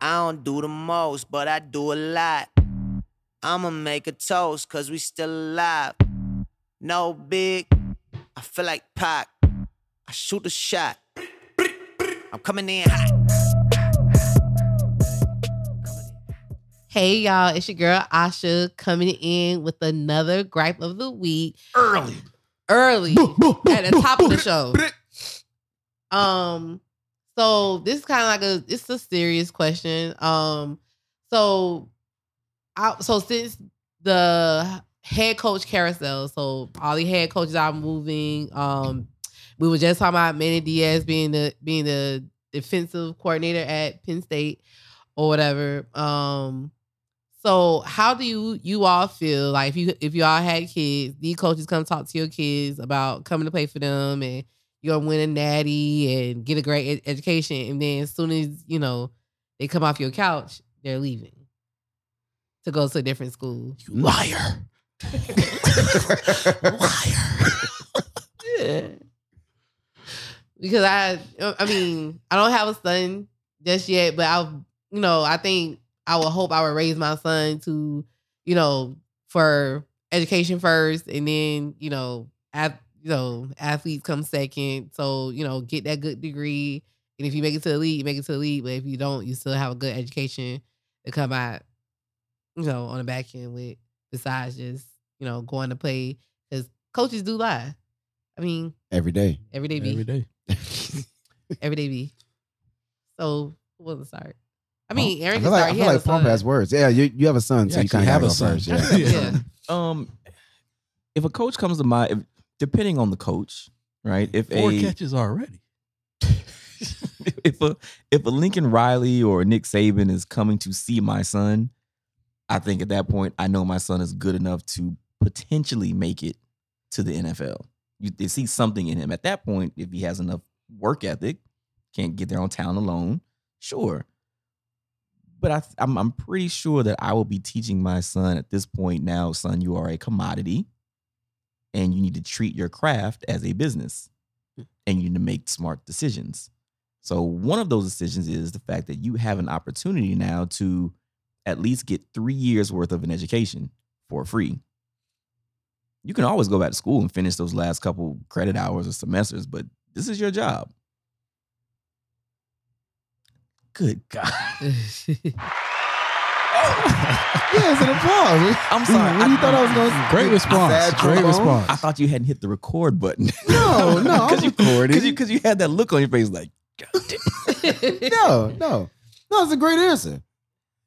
I don't do the most, but I do a lot. I'ma make a toast, cause we still alive. No big, I feel like Pac. I shoot a shot. I'm coming in hot. Hey y'all, it's your girl Asha coming in with another gripe of the week. Early. Early at the top of the show. Um, so this is kind of like a it's a serious question. Um, so I so since the head coach carousel, so all the head coaches are moving. Um, we were just talking about Manny Diaz being the being the defensive coordinator at Penn State or whatever. Um, so how do you you all feel like if you if you all had kids, these coaches come talk to your kids about coming to play for them and you're gonna win a natty and get a great ed- education, and then as soon as you know they come off your couch, they're leaving to go to a different school. You liar. Yeah. because I, I mean, I don't have a son just yet, but I, you know, I think I would hope I would raise my son to, you know, for education first, and then you know, at you know, athletes come second. So you know, get that good degree, and if you make it to the league, you make it to the league. But if you don't, you still have a good education to come out, you know, on the back end with. Besides just you know going to play, because coaches do lie. I mean, Every day. every day be Every day. every day be. So who was the start? I mean, Aaron I can feel like, start. I He feel has like a son. Pump has words. Yeah, you, you have a son, You so you actually kind of have have a a son. first. Yeah. Yeah. Um, if a coach comes to mind, if, depending on the coach, right? If Four a catches already. if a if a Lincoln Riley or Nick Saban is coming to see my son, I think at that point I know my son is good enough to potentially make it to the NFL. You they see something in him at that point. If he has enough work ethic, can't get there on town alone, sure. But I, I'm I'm pretty sure that I will be teaching my son at this point now, son, you are a commodity, and you need to treat your craft as a business, hmm. and you need to make smart decisions. So one of those decisions is the fact that you have an opportunity now to at least get three years worth of an education for free. You can always go back to school and finish those last couple credit hours or semesters, but this is your job. Good God. Yeah, it's an applause. I'm sorry. What do you thought I was going to Great response. Sad Great trombone? response. I thought you hadn't hit the record button. No, no, I'm Because you, recording. Because you, 'cause you had that look on your face like, God damn. no, no, no. It's a great answer.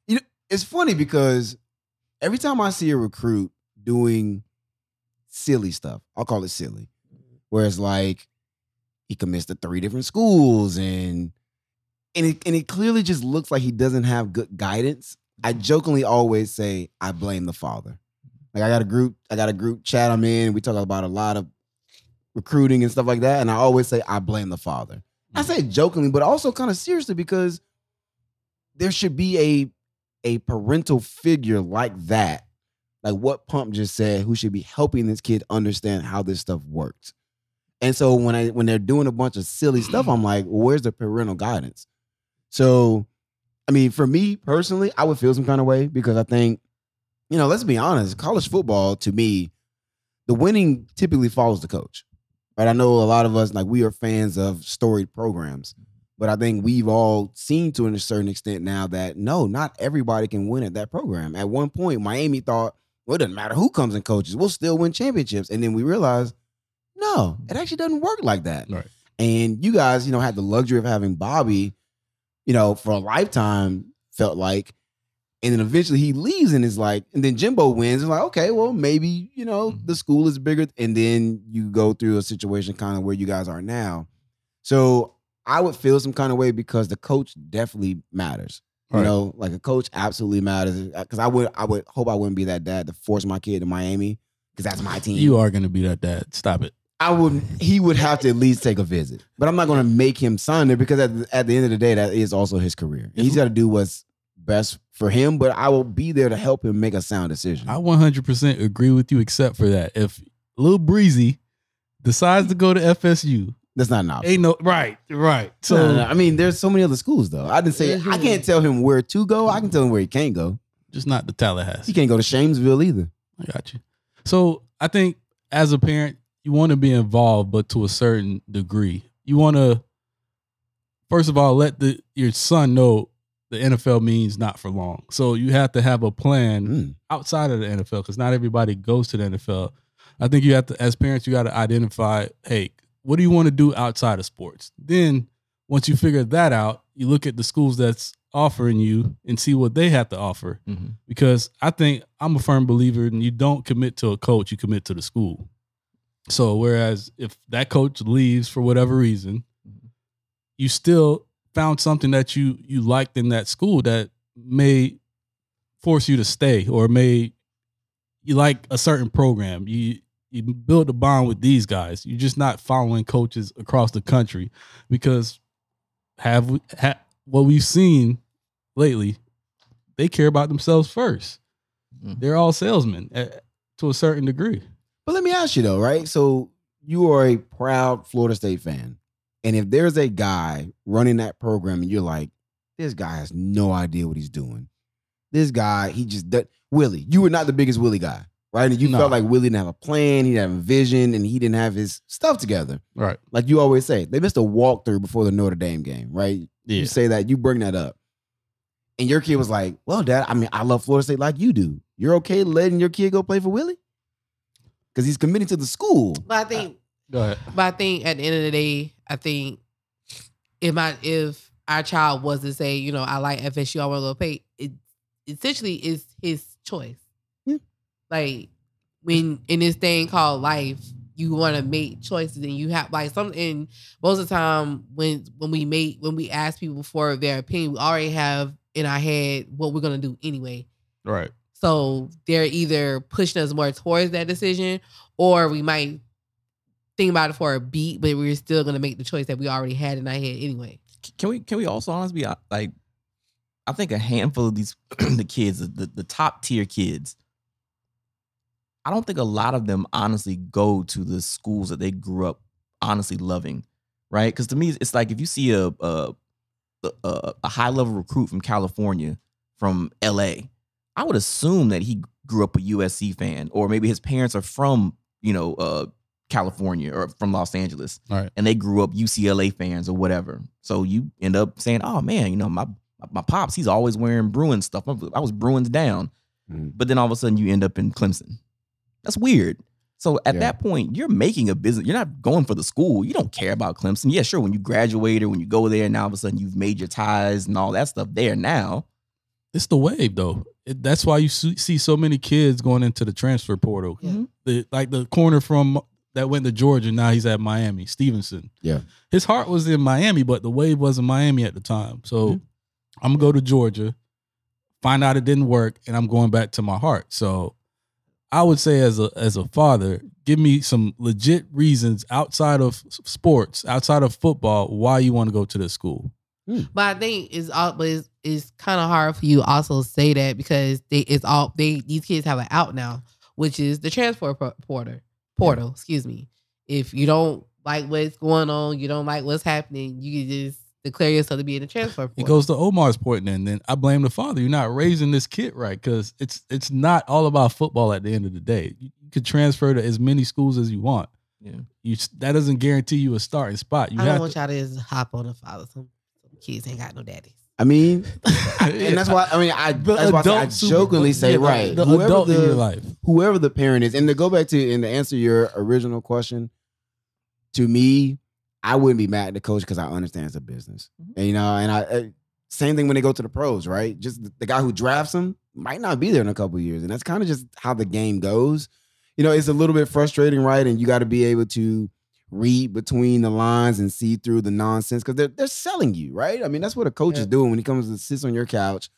You know, it's funny because every time I see a recruit doing silly stuff, I'll call it silly, where it's like he commits to three different schools and and it, and it clearly just looks like he doesn't have good guidance. I mm-hmm. jokingly always say I blame the father. Like I got a group, I got a group chat I'm in. We talk about a lot of recruiting and stuff like that, and I always say I blame the father. I mm-hmm. say jokingly, but also kind of seriously because there should be a a parental figure like that, like what Pump just said, who should be helping this kid understand how this stuff works. And so when I when they're doing a bunch of silly stuff, mm-hmm. I'm like, well, where's the parental guidance? So, I mean, for me personally, I would feel some kind of way because I think, you know, let's be honest, college football to me, the winning typically follows the coach. Right. I know a lot of us, like, we are fans of storied programs, but I think we've all seen to a certain extent now that no, not everybody can win at that program. At one point, Miami thought, well, it doesn't matter who comes in coaches, we'll still win championships. And then we realized, no, it actually doesn't work like that. Right. And you guys, you know, had the luxury of having Bobby, you know, for a lifetime, felt like. And then eventually he leaves and is like, and then Jimbo wins. And like, okay, well, maybe, you know, mm-hmm. the school is bigger. And then you go through a situation kind of where you guys are now. So I would feel some kind of way because the coach definitely matters. You Right. know, like a coach absolutely matters. Uh, because I would, I would hope I wouldn't be that dad to force my kid to Miami because that's my team. You are going to be that dad. Stop it. I would. He would have to at least take a visit, but I'm not going to make him sign there because at the, at the end of the day, that is also his career. He's got to do what's best for him. But I will be there to help him make a sound decision. I 100% agree with you, except for that. If Lil Breezy decides to go to FSU That's not an option. Ain't no right, right. So No, no, no. I mean, there's so many other schools though. I didn't say I can't tell him where to go. I can tell him where he can't go. just not the Tallahassee. He can't go to Shamesville either. I got you. So I think as a parent, you want to be involved, but to a certain degree. You want to, first of all, let the your son know the NFL means not for long. So you have to have a plan Mm. outside of the NFL because not everybody goes to the NFL. I think you have to, as parents, you got to identify, hey, what do you want to do outside of sports? Then once you figure that out, you look at the schools that's offering you and see what they have to offer Mhm. because I think I'm a firm believer and you don't commit to a coach, you commit to the school. So whereas if that coach leaves for whatever reason, you still found something that you you liked in that school that may force you to stay or may you like a certain program. You you build a bond with these guys. You're just not following coaches across the country because have we ha, what we've seen lately, they care about themselves first. Mhm. They're all salesmen eh, to a certain degree. But let me ask you though, right? So you are a proud Florida State fan. And if there's a guy running that program and you're like, this guy has no idea what he's doing. This guy, he just does Willie, you were not the biggest Willie guy, right? And you No. felt like Willie didn't have a plan, he didn't have a vision, and he didn't have his stuff together. Right. Like you always say, they missed a walkthrough before the Notre Dame game, right? Yeah. You say that, you bring that up. And your kid was like, Well, Dad, I mean, I love Florida State like you do. You're okay letting your kid go play for Willie? Because he's committing to the school. But I think Go ahead. But I think at the end of the day, I think if my if our child was to say, you know, I like FSU, I want to go pay, it essentially is his choice. Yeah. Like when in this thing called life, you want to make choices and you have like some and most of the time when when we make when we ask people for their opinion, we already have in our head what we're gonna do anyway. Right. So they're either pushing us more towards that decision, or we might think about it for a beat, but we're still gonna make the choice that we already had in our head anyway. Can we can we also honestly be uh, like I think a handful of these the kids, the, the top tier kids, I don't think a lot of them honestly go to the schools that they grew up honestly loving, right? Because to me, it's like if you see a a, a a high level recruit from California, from LA, I would assume that he grew up a USC fan, or maybe his parents are from you know uh, California or from Los Angeles Right. and they grew up UCLA fans or whatever. So you end up saying, "Oh man, you know my my pops, he's always wearing Bruins stuff. I was Bruins down." Mhm. But then all of a sudden you end up in Clemson. That's weird. So at Yeah. that point, you're making a business. You're not going for the school. You don't care about Clemson. Yeah, sure. When you graduate or when you go there, now all of a sudden you've made your ties and all that stuff there now. It's the wave though. It, that's why you see see so many kids going into the transfer portal. Yeah. The like the corner from that went to Georgia. Now he's at Miami. Stevenson. Yeah. His heart was in Miami, but the wave was in Miami at the time. So Mhm. I'm gonna go to Georgia, find out it didn't work, and I'm going back to my heart. So I would say as a as a father, give me some legit reasons outside of sports, outside of football, why you want to go to this school. But I think it's all but it's, it's kind of hard for you to also say that because they it's all they these kids have an out now, which is the transfer po- portal portal. Excuse me. If you don't like what's going on, you don't like what's happening, you can just declare yourself to be in the transfer portal. It goes to Omar's point then. Then I blame the father. You're not raising this kid right because it's it's not all about football at the end of the day. You, you could transfer to as many schools as you want. Yeah. You that doesn't guarantee you a starting spot. You I don't have want to, y'all to just hop on the father. Some, some kids ain't got no daddies. I mean, and that's why I mean I that's why I, I jokingly say yeah, right. The, whoever adult in the your life. whoever the parent is, and to go back to and to answer your original question, to me, I wouldn't be mad at the coach because I understand it's a business, Mhm. and you know, and I same thing when they go to the pros, right? Just the, the guy who drafts them might not be there in a couple of years, and that's kind of just how the game goes. You know, it's a little bit frustrating, right? And you got to be able to read between the lines and see through the nonsense because they're they're selling you, right? I mean, that's what a coach Yeah. is doing when he comes and sits on your couch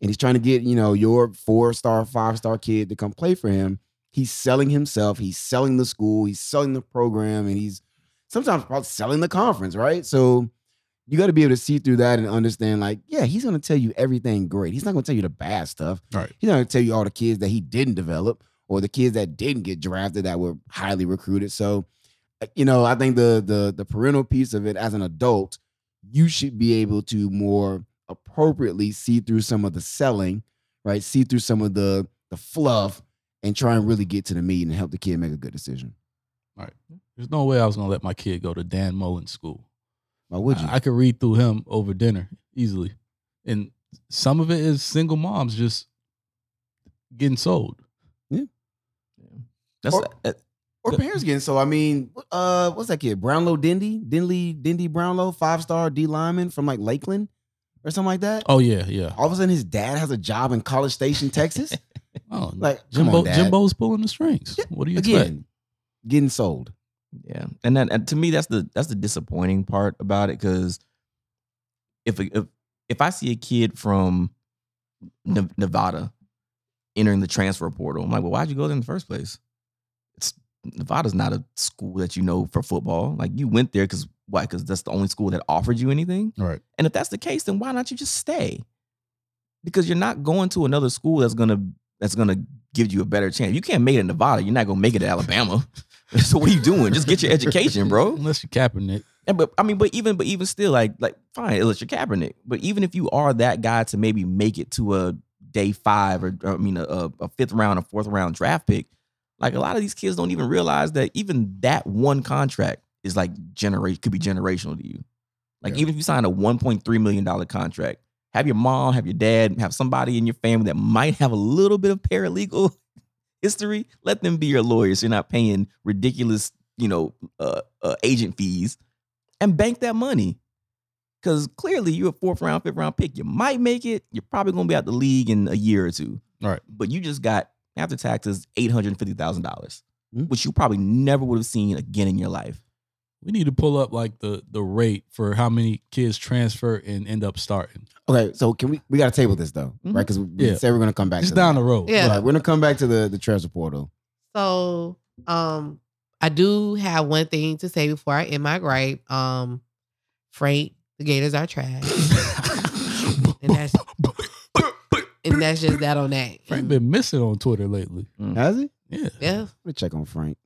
and he's trying to get you know your four star, five star kid to come play for him. He's selling himself. He's selling the school. He's selling the program, and he's sometimes probably selling the conference, right? So you got to be able to see through that and understand, like, yeah, he's going to tell you everything great. He's not going to tell you the bad stuff. Right. He's not going to tell you all the kids that he didn't develop or the kids that didn't get drafted that were highly recruited. So you know, I think the the the parental piece of it as an adult, you should be able to more appropriately see through some of the selling, right? See through some of the the fluff and try and really get to the meat and help the kid make a good decision. Right. There's no way I was gonna let my kid go to Dan Mullen school. Why would you? I, I could read through him over dinner easily, and some of it is single moms just getting sold. Yeah. That's Or- or parents getting so I mean, uh, what's that kid? Brownlow Dindy, Dinley Dindy Brownlow, five star D lineman from like Lakeland or something like that. Oh yeah, yeah. All of a sudden, his dad has a job in College Station, Texas. Oh, like, Jimbo, on, Jimbo's pulling the strings. What do you expect? Again, getting sold. Yeah, and then and to me, that's the that's the disappointing part about it because if if if I see a kid from Nevada entering the transfer portal, I'm like, well, why'd you go there in the first place? Nevada's not a school that you know for football. Like you went there because why? Because that's the only school that offered you anything. Right. And if that's the case, then why not you just stay? Because you're not going to another school that's gonna that's gonna give you a better chance. You can't make it in Nevada. You're not gonna make it to Alabama. so what are you doing? Just get your education, bro. Unless you're Kaepernick. And but I mean, but even but even still, like like fine, unless you're Kaepernick. But even if you are that guy to maybe make it to a day five or, or I mean a, a fifth round, a fourth round draft pick, like a lot of these kids don't even realize that even that one contract is like generate could be generational to you. Like Yeah. even if you sign a 1.3 million dollar contract, have your mom, have your dad, have somebody in your family that might have a little bit of paralegal history. Let them be your lawyers. So you're not paying ridiculous, you know, uh, uh, agent fees, and bank that money. Because clearly you're a fourth round, fifth round pick. You might make it. You're probably going to be out the league in a year or two. Right. But you just got after taxes eight hundred fifty thousand dollars, Mhm. which you probably never would have seen again in your life. We need to pull up like the the rate for how many kids transfer and end up starting. Okay, so can we we got to table this though, Mhm. right? Because we Yeah. said we're gonna come back. It's to down that. the road. Yeah. Right, we're gonna come back to the the transfer portal. So, um, I do have one thing to say before I end my gripe. Um, Frank, the Gators are trash, and that's and that's just that on that. Frank been missing on Twitter lately. Mm. Has he? Yeah. Yeah, Let me check on Frank.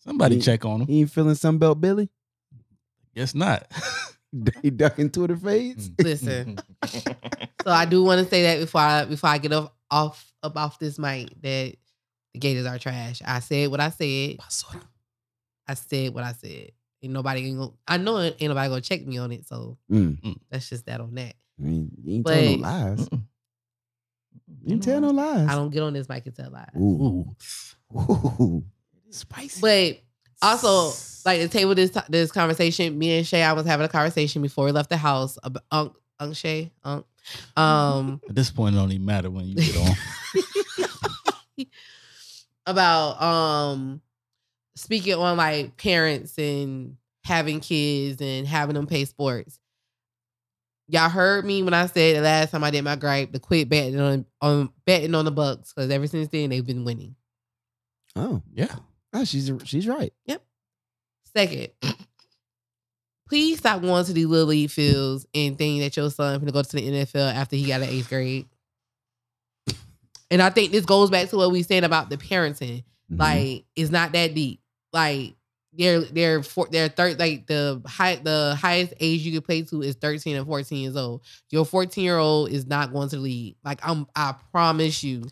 Somebody He- check on him. He ain't feeling Sunbelt Billy. Guess not. He ducking Twitter fades. Mm. listen. so I do want to say that before I before I get off off up off this mic that the Gators are trash. I said what I said. I said what I said. Ain't nobody ain't gonna, I know it ain't nobody gonna check me on it. So Mm. mm. that's just that on that. I mean, you ain't telling no But- lies. Mm-mm. You tell no lies. I don't get on this mic and tell lies. Ooh. Ooh. Spicy. But also, like the table this this conversation, me and Shay, I was having a conversation before we left the house. About, Unc, Unc Shay, Unc, um, At this point, it don't even matter when you get on. about um speaking on like parents and having kids and having them pay sports. Y'all heard me when I said the last time I did my gripe to quit betting on on betting on the Bucks because ever since then they've been winning. Oh, yeah. ah, she's she's right. Yep. Second, please stop going to these little league fields and thinking that your son gonna go to the NFL after he got an eighth grade. And I think this goes back to what we said about the parenting. Mhm. Like, it's not that deep. Like, they're they're for they're third like the high the highest age you can play to is 13 and 14 years old. Your 14 year old is not going to the league. Like I'm I promise you.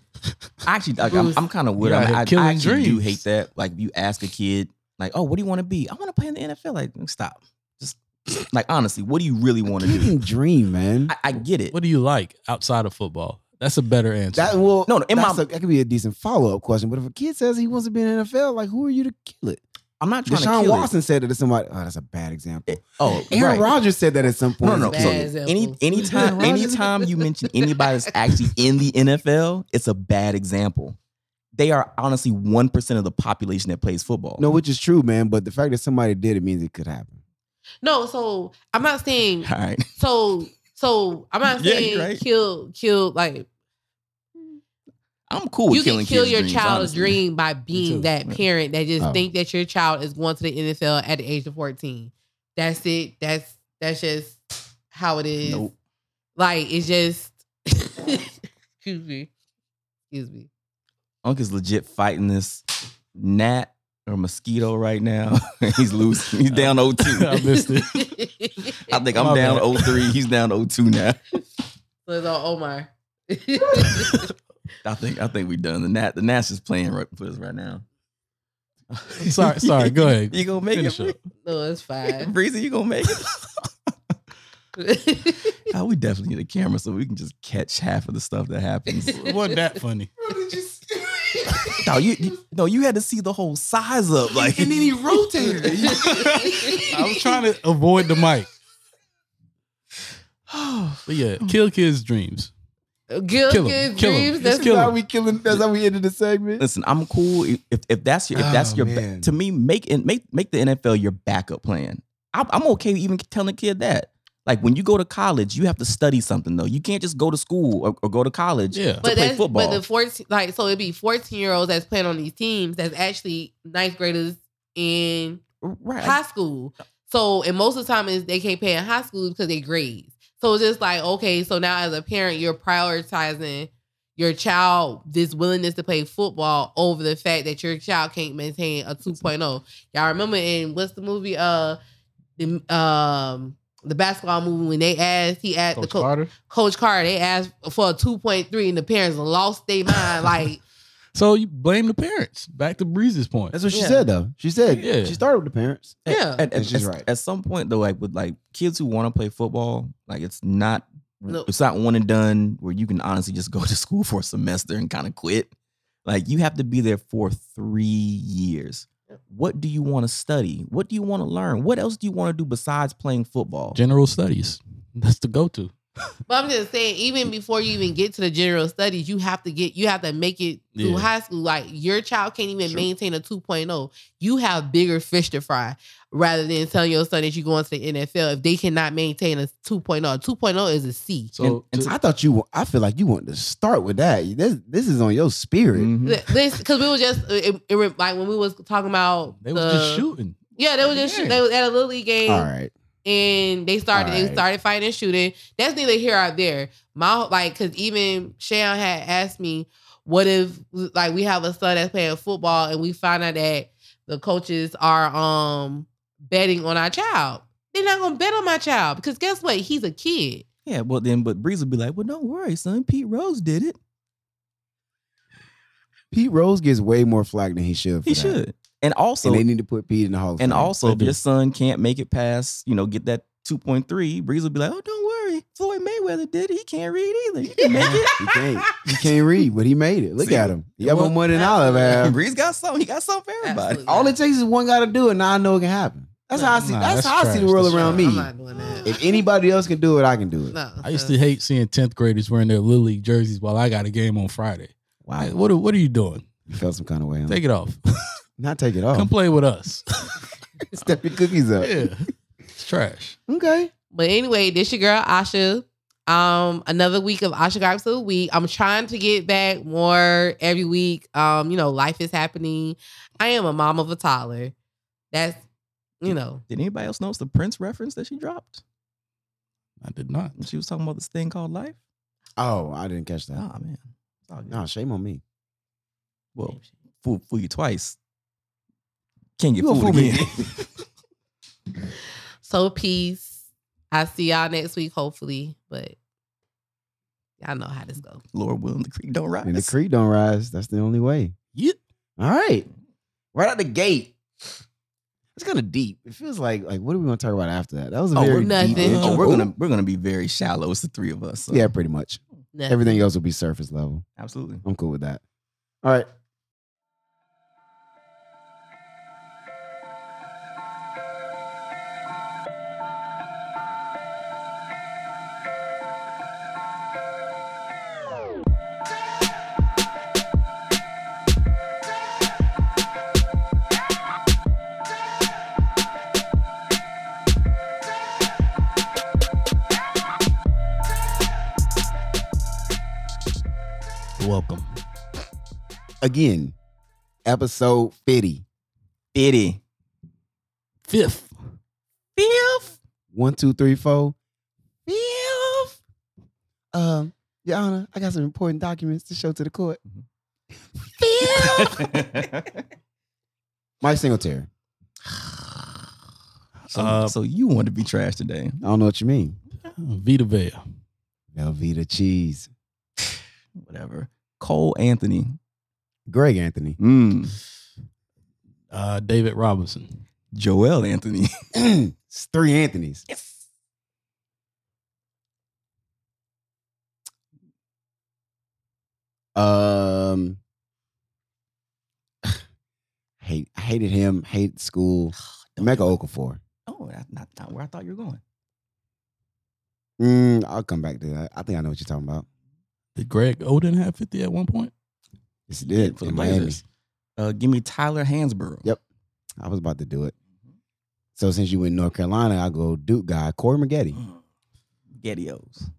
Actually, like, I'm, I'm kind of with. You I, mean, I, I killing actually do hate that. Like, if you ask a kid, like, "Oh, what do you want to be?" I want to play in the NFL. Like, stop. Just like honestly, what do you really want to do? dream, man. I, I get it. What do you like outside of football? That's a better answer. That well, No, no, in my- a, that could be a decent follow up question. But if a kid says he wants to be in the NFL, like who are you to kill it? I'm not trying to Deshaun kill Watson said that to somebody. Oh, that's a bad example. Oh, Aaron right. Rodgers said that at some point. no, no. Bad So example. any anytime anytime you mention anybody that's actually in the NFL, it's a bad example. They are honestly one percent of the population that plays football. No, which is true, man. But the fact that somebody did it means it could happen. No, so I'm not saying All right. so so I'm not Yeah, saying you're right. kill kill like I'm cool with you killing can kill kids' your dreams, child's honestly. dream by too. being that Yeah. parent that just Oh. think that your child is going to the NFL at the age of 14. That's it. That's that's just how it is. Nope. Like it's just excuse me. Excuse me. Unc is legit fighting this gnat or mosquito right now. He's loose. He's down 0-2. I missed it. I think I'm My down bad. 0-3. He's down 0-2 now. So it's on Omar. I think I think we done. The Nat the Nats is playing right for us right now. Sorry, sorry. Go ahead. You gonna make Finish it, up. no, it's fine. Breezy? You gonna make it? Oh, we definitely need a camera so we can just catch half of the stuff that happens. It wasn't that funny. no, you, you no, you had to see the whole size up. Like and then he rotated. I was trying to avoid the mic. But yeah, kill kids' dreams. Gil Kill 'em. Kids Kill 'em. Dreams. Just That's kill 'em. how we killing. That's how we ended the segment. Listen, I'm cool if if that's your if oh, that's Oh, your ba- to me make it make make the NFL your backup plan. I'm, I'm okay even telling a kid that. Like when you go to college, you have to study something though. You can't just go to school or, or go to college Yeah. to but play that's football. but the 14 like so it'd be 14 year olds that's playing on these teams that's actually ninth graders in right. high school. So and most of the time is they can't pay in high school because they grades. So it's just like, okay, so now as a parent, you're prioritizing your child this willingness to play football over the fact that your child can't maintain a 2.0. Y'all remember in what's the movie? Uh the um the basketball movie when they asked he asked Coach the coach Carter. Coach Carter, they asked for a 2.3 and the parents lost their mind. Like, So you blame the parents. Back to Breeze's point. That's what she Yeah. said though. She said Yeah. she started with the parents. Yeah. At, at, And she's at- right. At some point though, like with like kids who want to play football, like it's not No. it's not one and done where you can honestly just go to school for a semester and kind of quit. Like you have to be there for three years. What do you want to study? What do you want to learn? What else do you want to do besides playing football? General studies. That's the go-to. But I'm just saying, even before you even get to the general studies, you have to get, you have to make it through Yeah. high school. Like, your child can't even Sure. maintain a 2.0. You have bigger fish to fry rather than telling your son that you're going to the NFL if they cannot maintain a 2.0. A 2.0 is a C. So And- and to- I thought you. I feel like you wanted to start with that. This this is on your spirit. Mhm. This, because we was just, it, it, like, when we was talking about, they was just shooting. Yeah, they was just, Yeah. they was at a little league game. All right. And they started they started fighting and shooting. That's neither here or there. My like because even Shayon had asked me, what if like we have a son that's playing football and we find out that the coaches are um betting on our child. They're not gonna bet on my child because guess what? He's a kid. Yeah, well then, but Breeze would be like, "Well, don't worry, son. Pete Rose did it. Pete Rose gets way more flack than he should. For He that. should." And also, and they need to put Pete in the Hall of And Fame. also, if do. your son can't make it past, you know, get that 2.3, Breeze will be like, oh, don't worry. Floyd Mayweather did it. He can't read either. You can make it. he can't. He can't read, but he made it. Look See? at him. He got more money than I'll ever have. Breeze got something. He got something for everybody. Absolutely. All it takes is one guy to do it. Now I know it can happen. That's how I see. Nah, that's, that's how I see the world That's around trash. I'm me. not doing that. If anybody else can do it, I can do it. no, I used to hate seeing 10th graders wearing their Little League jerseys while I got a game on Friday. Like, what, are, what are you doing? You felt some kind of way. Huh? Take it off. Not take it off. Come play with us. Step your cookies up. yeah. It's trash. Okay. But anyway, this your girl Asha. Um, another week of Asha Gripes of the Week. I'm trying to get back more every week. Um, you know, life is happening. I am a mom of a toddler. That's you know, Did anybody else notice the Prince reference that she dropped? I did not. She was talking about this thing called life. Oh, I didn't catch that. Oh, man. It's all good. No, shame on me. Well, fool, fool you twice. Can't get You gonna fooled again. so peace. I see y'all next week, hopefully. But y'all know how this goes. Lord willing, the creek don't rise. And the creek don't rise. That's the only way. Yeah. All right. Right out the gate. It's kind of deep. It feels like like what are we gonna talk about after that? That was a Oh, very we're- Nothing. deep Oh, we're gonna we're gonna be very shallow. It's the three of us. so- Yeah, pretty much. Nothing. Everything else will be surface level. absolutely. I'm cool with that. All right. Again, episode 50. Fitty. Fifth. Fifth. One, two, three, four. Fifth. Um, Your Honor, I got some important documents to show to the court. Fifth. Mike Singletary. So, Uh, so you want to be trash today? I don't know what you mean. Vita Vea. Velveeta cheese. Whatever. Cole Anthony. Greg Anthony. Mm. Uh, David Robinson. Joel Anthony. it's three Anthonys. Yes. Um, hate I hated him. Hated school. Emeka Okafor. Oh, that's not, not where I thought you were going. Mm, I'll come back to that. I think I know what you're talking about. Did Greg Oden have 50 at one point? Yes, he did for the in Miami. Blazers. Uh, give me Tyler Hansbrough. Yep. I was about to do it. So since you went North Carolina, I'll go Duke guy Corey Maggette. Mm. Gettios.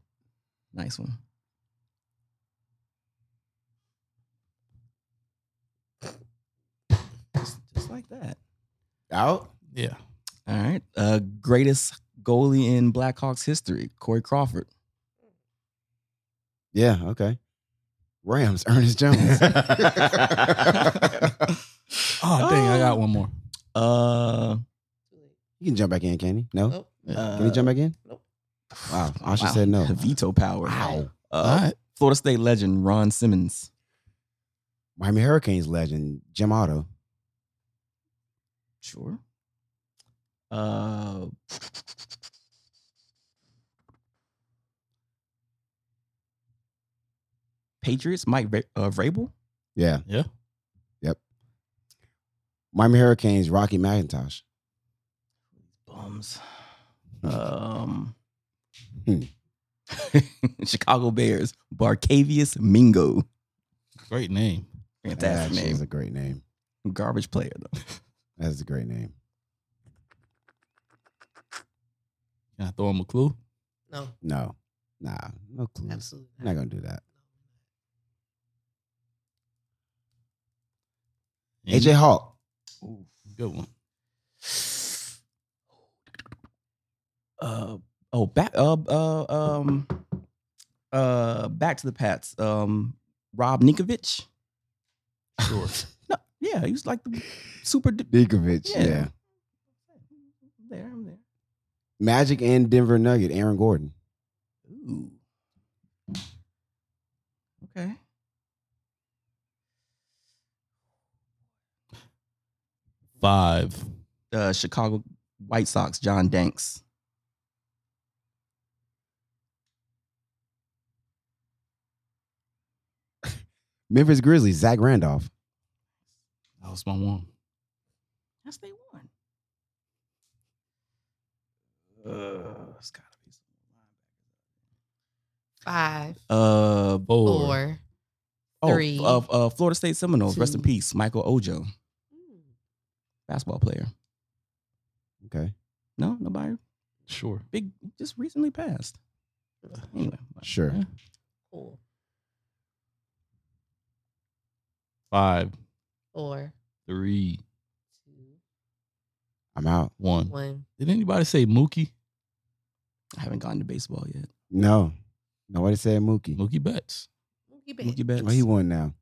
Nice one. Just, just like that. Out. Yeah. All right. Uh, greatest goalie in Blackhawks history, Corey Crawford. Yeah. Okay. Rams. Ernest Jones. Oh, dang, I got one more. Uh, you can jump back in, can you? No. Nope. uh, Can you jump back in? Nope. Wow. I should said no. Veto power. Wow. Uh, All right. Florida State legend Ron Simmons. Miami Hurricanes legend Jim Otto. Sure. Uh, Patriots Mike Va- uh, Vrabel. Yeah. Yeah. Yep. Miami Hurricanes Rocky McIntosh. Bums. Um, Hmm. Chicago Bears Barkevious Mingo. Great name. Fantastic That name. is a great name. Garbage player though. That's a great name. Can I throw him a clue? No, No. Nah. No clue. absolutely I'm not gonna do that. AJ Hawk. Good one. Uh oh, back uh uh um uh back to the Pats. Um, Rob Ninkovich. Sure. No, yeah, he was like the super. Dikovic. Yeah. yeah. There, I'm there. Magic and Denver Nugget. Aaron Gordon. Ooh. Okay. Five. Uh, Chicago White Sox, John Danks. Memphis Grizzlies. Zach Randolph. That was my one. That's they won. Uh, it's gotta be five, Uh, Four. four. oh, Three. uh, uh, Florida State Seminoles. Rest in peace, Michael Ojo, basketball player. Okay. No, nobody. Sure. Big, just recently passed. Anyway, Sure. Yeah. Cool. Five. Four, Three. two, I'm out. One. one. Did anybody say Mookie? I haven't gotten to baseball yet. No. Nobody said Mookie. Mookie Betts. Mookie Betts. Mookie Betts. Oh, he won now.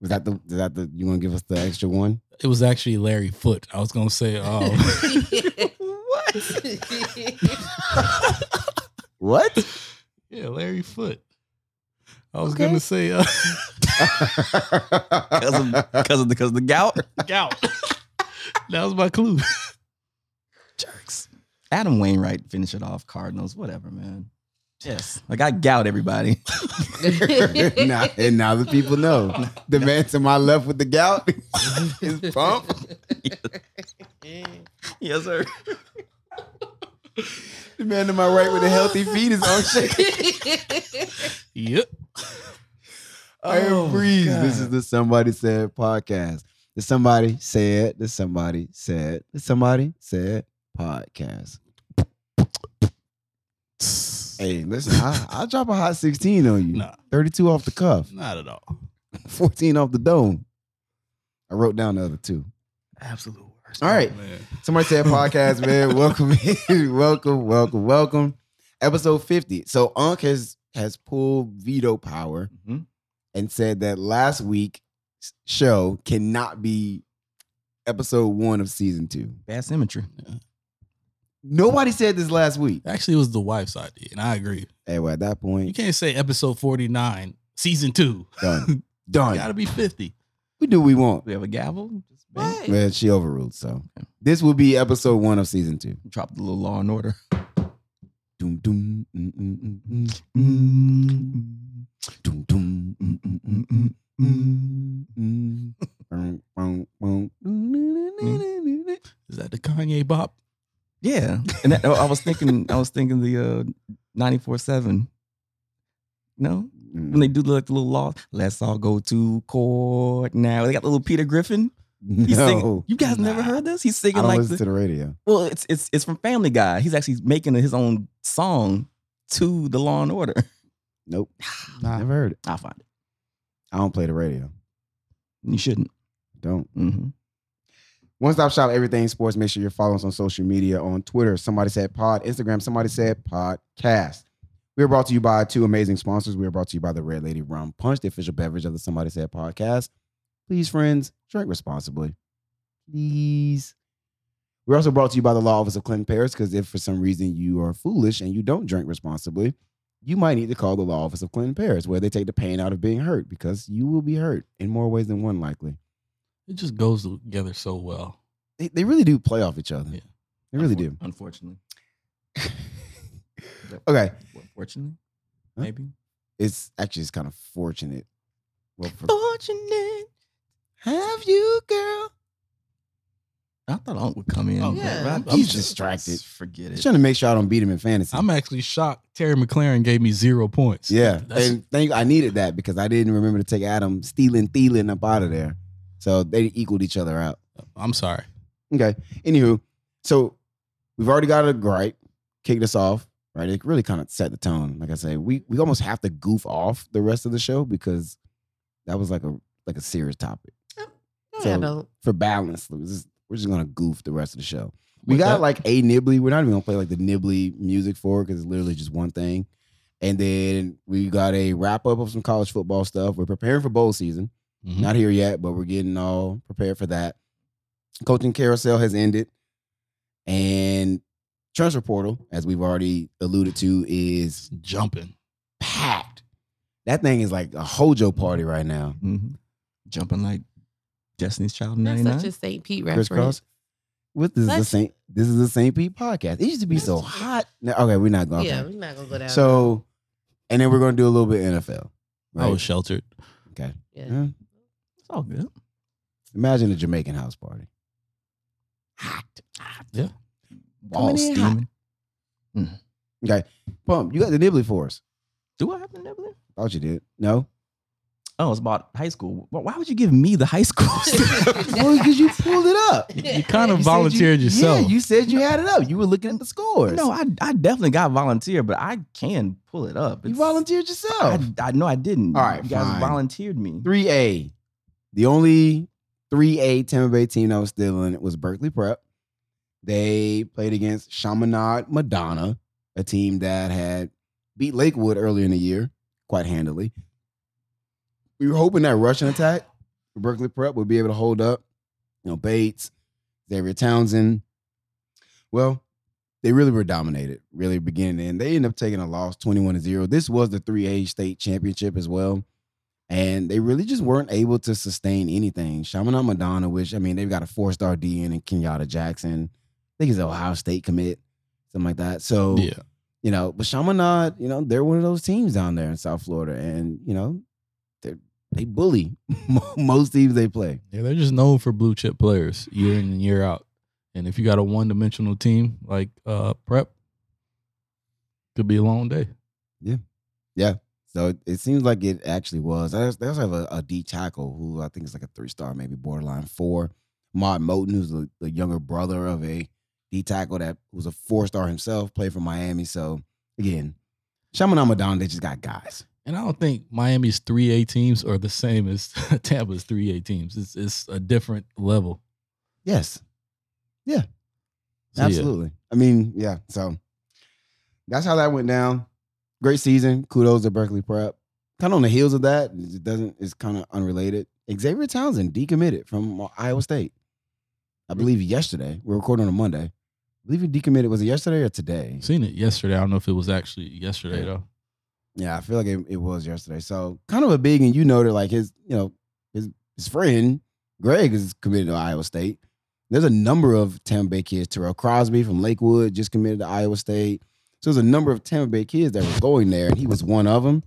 Was that the? Is that the? You want to give us the extra one? It was actually Larry Foote. I was gonna say, oh, What? What? Yeah, Larry Foote. I was Okay. gonna say uh, because of because of the because of the gout. gout. that was my clue. Jerks. Adam Wainwright finish it off. Cardinals, whatever, man. Yes, Like I gout. Everybody. now, and now the people know. The man to my left with the gout is pump. yes, sir. The man to my right with the healthy feet is on shake. Yep. I am Oh, Breeze. God. This is the Somebody Said podcast. The Somebody Said, the Somebody Said, the Somebody Said podcast. Hey, listen, I, I'll drop a hot 16 on you. Nah, 32 off the cuff, not at all. 14 off the dome. I wrote down the other two. Absolute worst. All right. Man. Somebody said podcast, man. Welcome, welcome, welcome, welcome. Episode 50. So Unc has has pulled veto power Mhm. and said that last week's show cannot be episode one of season two. Bad symmetry. Nobody said this last week. Actually, it was the wife's idea, and I agree. Hey, well, at that point, You can't say episode 49, season two. done. Done. Gotta be 50. We do what we want. We have a gavel. Just bang. Right. Man, she overruled. So this will be episode one of season two. Drop the little law and order. Doom doom. mm, mm, mm, mm, mm. Doom doom. mm, mm, mm, mm, mm, mm. Boom, boom, boom. Is that the Kanye bop? Yeah, and that, I was thinking, I was thinking the uh, ninety four seven. No, when Mm. they do like the little law, let's all go to court now. They got the little Peter Griffin. He's singing. No, You guys never heard this? He's I singing don't like listen the, to the radio. well, it's it's it's from Family Guy. He's actually making his own song to the Law and Order. Nope, Nah. never heard it. I'll find it. I don't play the radio. You shouldn't. Don't. hmm One stop shop, everything sports. Make sure you're following us on social media on Twitter. Somebody said pod, Instagram. Somebody said podcast. We are brought to you by two amazing sponsors. We are brought to you by the Red Lady Rum Punch, the official beverage of the Somebody Said podcast. Please, friends, drink responsibly. Please. We're also brought to you by the Law Office of Clinton Paris because if for some reason you are foolish and you don't drink responsibly, you might need to call the Law Office of Clinton Paris, where they take the pain out of being hurt because you will be hurt in more ways than one, likely. It just goes together so well. They, they really do play off each other. Yeah. They really do. Unfortunately. Okay. Fortunately. Huh? Maybe. It's actually it's kind of fortunate. Well, for, Fortunate. have you, girl? I thought Unc would come in. Oh, Yeah. but He's just- distracted. Forget Just it. trying to make sure I don't beat him in fantasy. I'm actually shocked. Terry McLaurin gave me zero points. yeah, That's- and thank I needed that because I didn't remember to take Adam stealing, Thielen up out of there. So they equaled each other out. I'm sorry. Okay. Anywho, so we've already got a gripe, kicked us off, right? It really kind of set the tone. Like I say, we we almost have to goof off the rest of the show because that was like a like a serious topic. Oh, yeah, So- I don't. For balance, we're just, we're just gonna goof the rest of the show. We With got that- like a nibbly. We're not even gonna play like the nibbly music for it because it's literally just one thing. And then we got a wrap up of some college football stuff. We're preparing for bowl season. Mhm. Not here yet, but we're getting all prepared for that. Coaching carousel has ended. And transfer portal, as we've already alluded to, is jumping. packed. That thing is like a Hojo party right now. Mhm. Jumping like Destiny's Child in That's 99. such a St. Pete reference. Crisscross. What this is the Let's- Saint this is the St. Pete podcast. It used to be so hot. No, okay, we're not going. Yeah, Okay. we're not gonna go down. So and then we're gonna do a little bit NFL. I Right? was sheltered. okay. yeah. Yeah. It's all good. Imagine a Jamaican house party. Hot. Yeah. Balls in hot. steaming. Mm. Okay. Pump, you got the nibbly for us. Do I have the nibbler? Thought you did. No? Oh, it's about high school. Why why would you give me the high school? stuff? well, because you pulled it up. You kind of You said volunteered you, yourself. Yeah, you said you had it up. You were looking at the scores. no, I I definitely got volunteer, but I can pull it up. you It's- volunteered yourself. I, I know I didn't. All right, you guys fine. volunteered me. 3A. The only 3A Tampa Bay team that was still in it was Berkeley Prep. They played against Chaminade Madonna, a team that had beat Lakewood earlier in the year quite handily. We were hoping that rushing attack Berkeley Prep would be able to hold up. You know, Bates, Xavier Townsend. Well, they really were dominated, really beginning and they ended up taking a loss 21 to 0. This was the 3A state championship as well. And they really just weren't able to sustain anything. Chaminade Madonna, which I mean, they've got a four-star DN and Kenyatta Jackson. I think he's an Ohio State commit, something like that. So yeah. you know, but Chaminade, you know, they're one of those teams down there in South Florida, and you know, they they bully most teams they play. Yeah, they're just known for blue chip players year in and year out. And if you got a one dimensional team like uh prep, could be a long day. So it, it seems like it actually was. They also they also have a, a D tackle who I think is like a three star, maybe borderline four. Maud Moten, who's the, the younger brother of a D tackle that was a four star himself, played for Miami. So again, Chaminade Madonna, they just got guys. And I don't think Miami's three A teams are the same as Tampa's three A teams. It's it's a different level. Yes, So, yeah. Absolutely. I mean, yeah. So that's how that went down. Great season. Kudos to Berkeley Prep. Kind of on the heels of that, it doesn't. It's kind of unrelated. Xavier Townsend decommitted from Iowa State. I believe yesterday. We're recording on a Monday. I believe he decommitted. Was it yesterday or today? Seen it yesterday. I don't know if it was actually yesterday Yeah. though. Yeah, I feel like it, it was yesterday. So kind of a big, and you noted like his, you know, his his friend Greg is committed to Iowa State. There's a number of Tampa Bay kids. Terrell Crosby from Lakewood just committed to Iowa State. So there's a number of Tampa Bay kids that were going there, and he was one of them.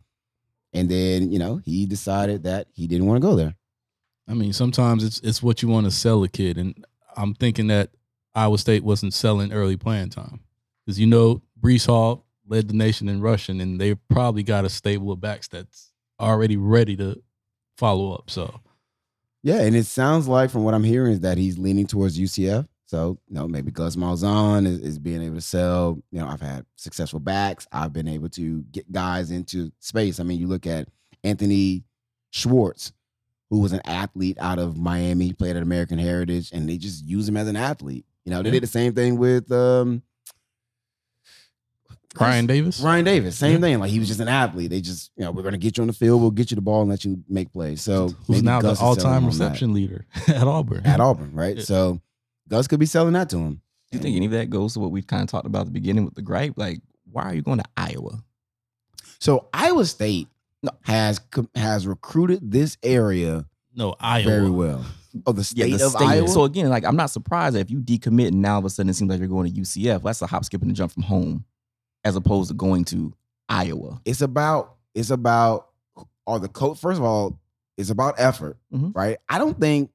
And then you know he decided that he didn't want to go there. I mean, sometimes it's it's what you want to sell a kid, and I'm thinking that Iowa State wasn't selling early playing time because you know Breece Hall led the nation in rushing, and they probably got a stable of backs that's already ready to follow up. So Yeah, and it sounds like from what I'm hearing is that he's leaning towards UCF. So, you know, maybe Gus Malzahn is, is being able to sell. You know, I've had successful backs. I've been able to get guys into space. I mean, you look at Anthony Schwartz, who was an athlete out of Miami, played at American Heritage, and they just use him as an athlete. You know, they did the same thing with um, Ryan Davis, Ryan Davis, same Yeah. thing. Like he was just an athlete. They just, you know, we're gonna get you on the field, we'll get you the ball and let you make plays. So who's now Gus the all-time him on that reception leader at Auburn. at Auburn, right? Yeah. So Gus could be selling that to him. Do you think any of that goes to what we kind of talked about at the beginning with the gripe? Like, why are you going to Iowa? So Iowa State No. has has recruited this area No, Iowa. very well. Oh, the Yeah, state the of state. Iowa. So again, like I'm not surprised that if you decommit and now all of a sudden it seems like you're going to UCF. That's a hop, skip, and a jump from home, as opposed to going to Iowa. it's about it's about or the coach. First of all, it's about effort, Mhm. right? I don't think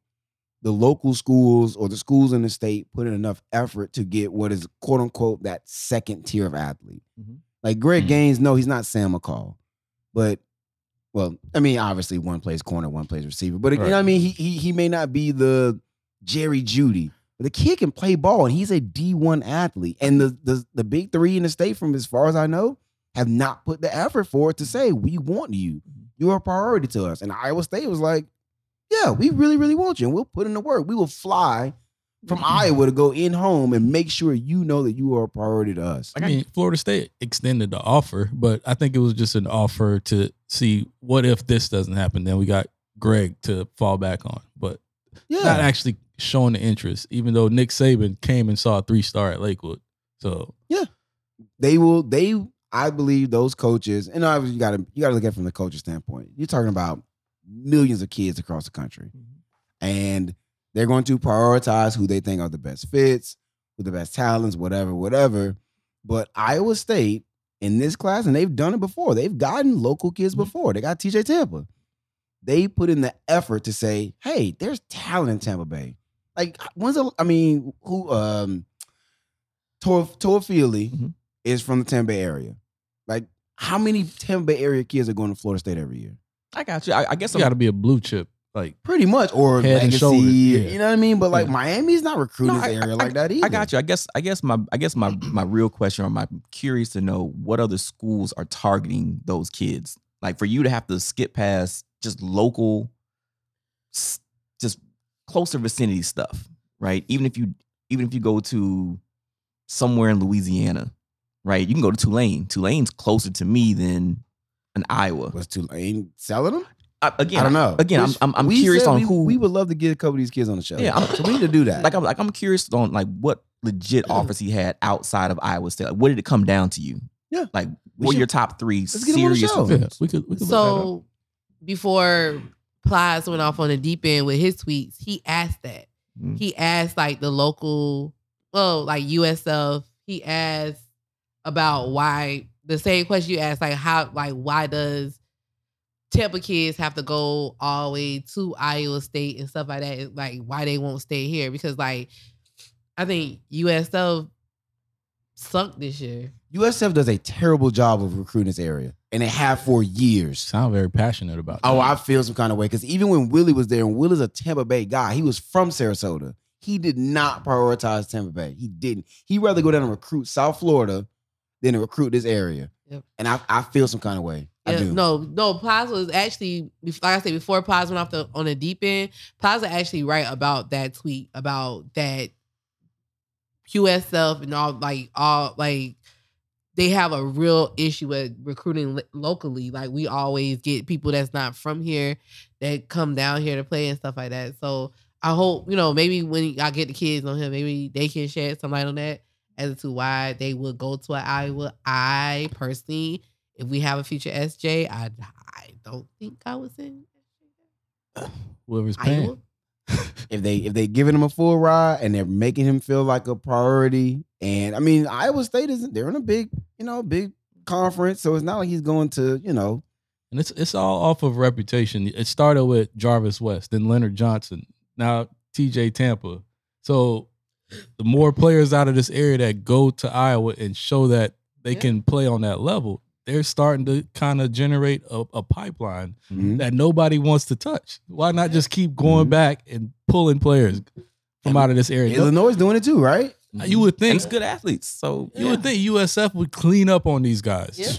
the local schools or the schools in the state put in enough effort to get what is quote unquote that second tier of athlete. Mhm. Like Greg Mhm. Gaines, no, he's not Sam McCall, but well, I mean, obviously one plays corner, one plays receiver, but you know Right. what I mean. He he he may not be the Jerry Jeudy, but the kid can play ball, and he's a D one athlete. And the the the big three in the state, from as far as I know, have not put the effort forward to say we want you. You're a priority to us. And Iowa State was like, yeah, we really really want you, and we'll put in the work. We will fly from mm-hmm. Iowa to go in home and make sure you know that you are a priority to us. I mean, Florida State extended the offer, but I think it was just an offer to see what if this doesn't happen. Then we got Greg to fall back on, but Yeah, not actually showing the interest. Even though Nick Saban came and saw a three star at Lakewood, so yeah, they will they i believe those coaches and obviously you gotta you gotta look at it from the coach's standpoint you're talking about millions of kids across the country. And they're going to prioritize who they think are the best fits who the best talents whatever whatever. But iowa state in this class and they've done it before. They've gotten local kids before. They got tj tampa. They put in the effort to say hey there's talent in tampa bay. Like when's the, i mean who um Tor Torfield Mhm. is from the Tampa Bay area. Like, how many Tampa Bay area kids are going to Florida State every year? I got you. I, I guess it's got to be a blue chip. Like Pretty much, or Head and legacy. shoulders, yeah. You know what I mean? But like Yeah. Miami's not recruiting No, this I- area I- like that either. I got you. I guess. I guess my. I guess my. My real question, or my curious to know, what other schools are targeting those kids? Like for you to have to skip past just local, s- just closer vicinity stuff, right? Even if you, even if you go to somewhere in Louisiana, right? You can go to Tulane. Tulane's closer to me than an Iowa. Was Tulane selling them? I, again, I don't know. Again, I'm, I'm, I'm we curious on we, who we would love to get a couple of these kids on the show. Yeah, I'm- so we need to do that. like I'm like I'm curious on like what legit offers he had outside of Iowa State. Like, what did it come down to you? Yeah. like We what are should- your top three Let's get on the serious show. yeah, we could we could So before Plies went off on the deep end with his tweets, he asked that. Mhm. He asked like the local, well, like USF. He asked about why the same question you asked, like how, like why does Tampa kids have to go all the way to Iowa State and stuff like that? Like why they won't stay here? Because like I think USF sunk this year. USF does a terrible job of recruiting this area, and they have for at years. Sound very passionate about. Oh. I feel some kind of way because even when Willie was there, and Willie's a Tampa Bay guy, he was from Sarasota. He did not prioritize Tampa Bay. He didn't. He'd rather go down and recruit South Florida than to recruit this area. Yep. And I, I feel some kind of way. I Yeah, do. no, no. Plies was actually, like I said, before Plies went off the on the deep end, Plies actually right about that tweet about that USF and all like all like they have a real issue with recruiting lo- locally. Like we always get people that's not from here that come down here to play and stuff like that. So I hope you know maybe when I get the kids on him, maybe they can shed some light on that as to why they would go to Iowa. I personally, if we have a future SJ, I I don't think I was in Whoever's paying. If they if they giving him a full ride and they're making him feel like a priority, and I mean Iowa State isn't they're in a big you know big conference, so it's not like he's going to you know And it's it's all off of reputation. It started with Jarvis West, then Leonard Johnson, now TJ Tampa. So the more players out of this area that go to Iowa and show that they Yeah. can play on that level, they're starting to kind of generate a, a pipeline mhm. that nobody wants to touch. Why not just keep going Mhm. back and pulling players from out of this area? Illinois is doing it too, right? You would and think it's good athletes. So you would think USF would clean up on these guys. Yeah.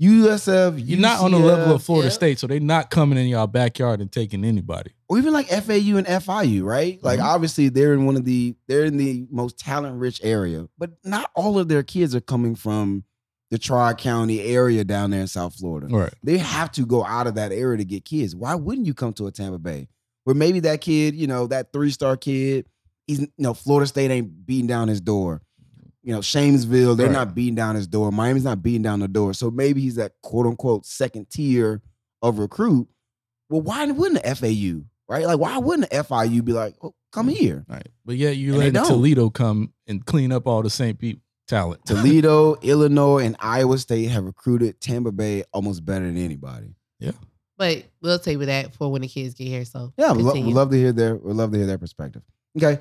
USF, You're not on the level of Florida yeah. State, so they're not coming in y'all backyard and taking anybody. or even like FAU and FIU, right? Like Mhm. obviously they're in one of the they're in the most talent rich area, but not all of their kids are coming from the Tri County area down there in South Florida. Right. They have to go out of that area to get kids. Why wouldn't you come to a Tampa Bay where maybe that kid, you know, that three star kid, he's you know Florida State ain't beating down his door. You know, Shamesville, they're Right. not beating down his door. Miami's not beating down the door. So maybe he's that quote unquote second tier of recruit. Well, why wouldn't the FAU, right? Like, why wouldn't the FIU be like, oh, come mm-hmm. here? Right. But yet you And they letting don't. Toledo come and clean up all the St. Pete talent. Toledo, Illinois, and Iowa State have recruited Tampa Bay almost better than anybody. Yeah. But we'll table that for when the kids get here. So Yeah, we'd, lo- we'd love to hear their we'd love to hear their perspective. Okay.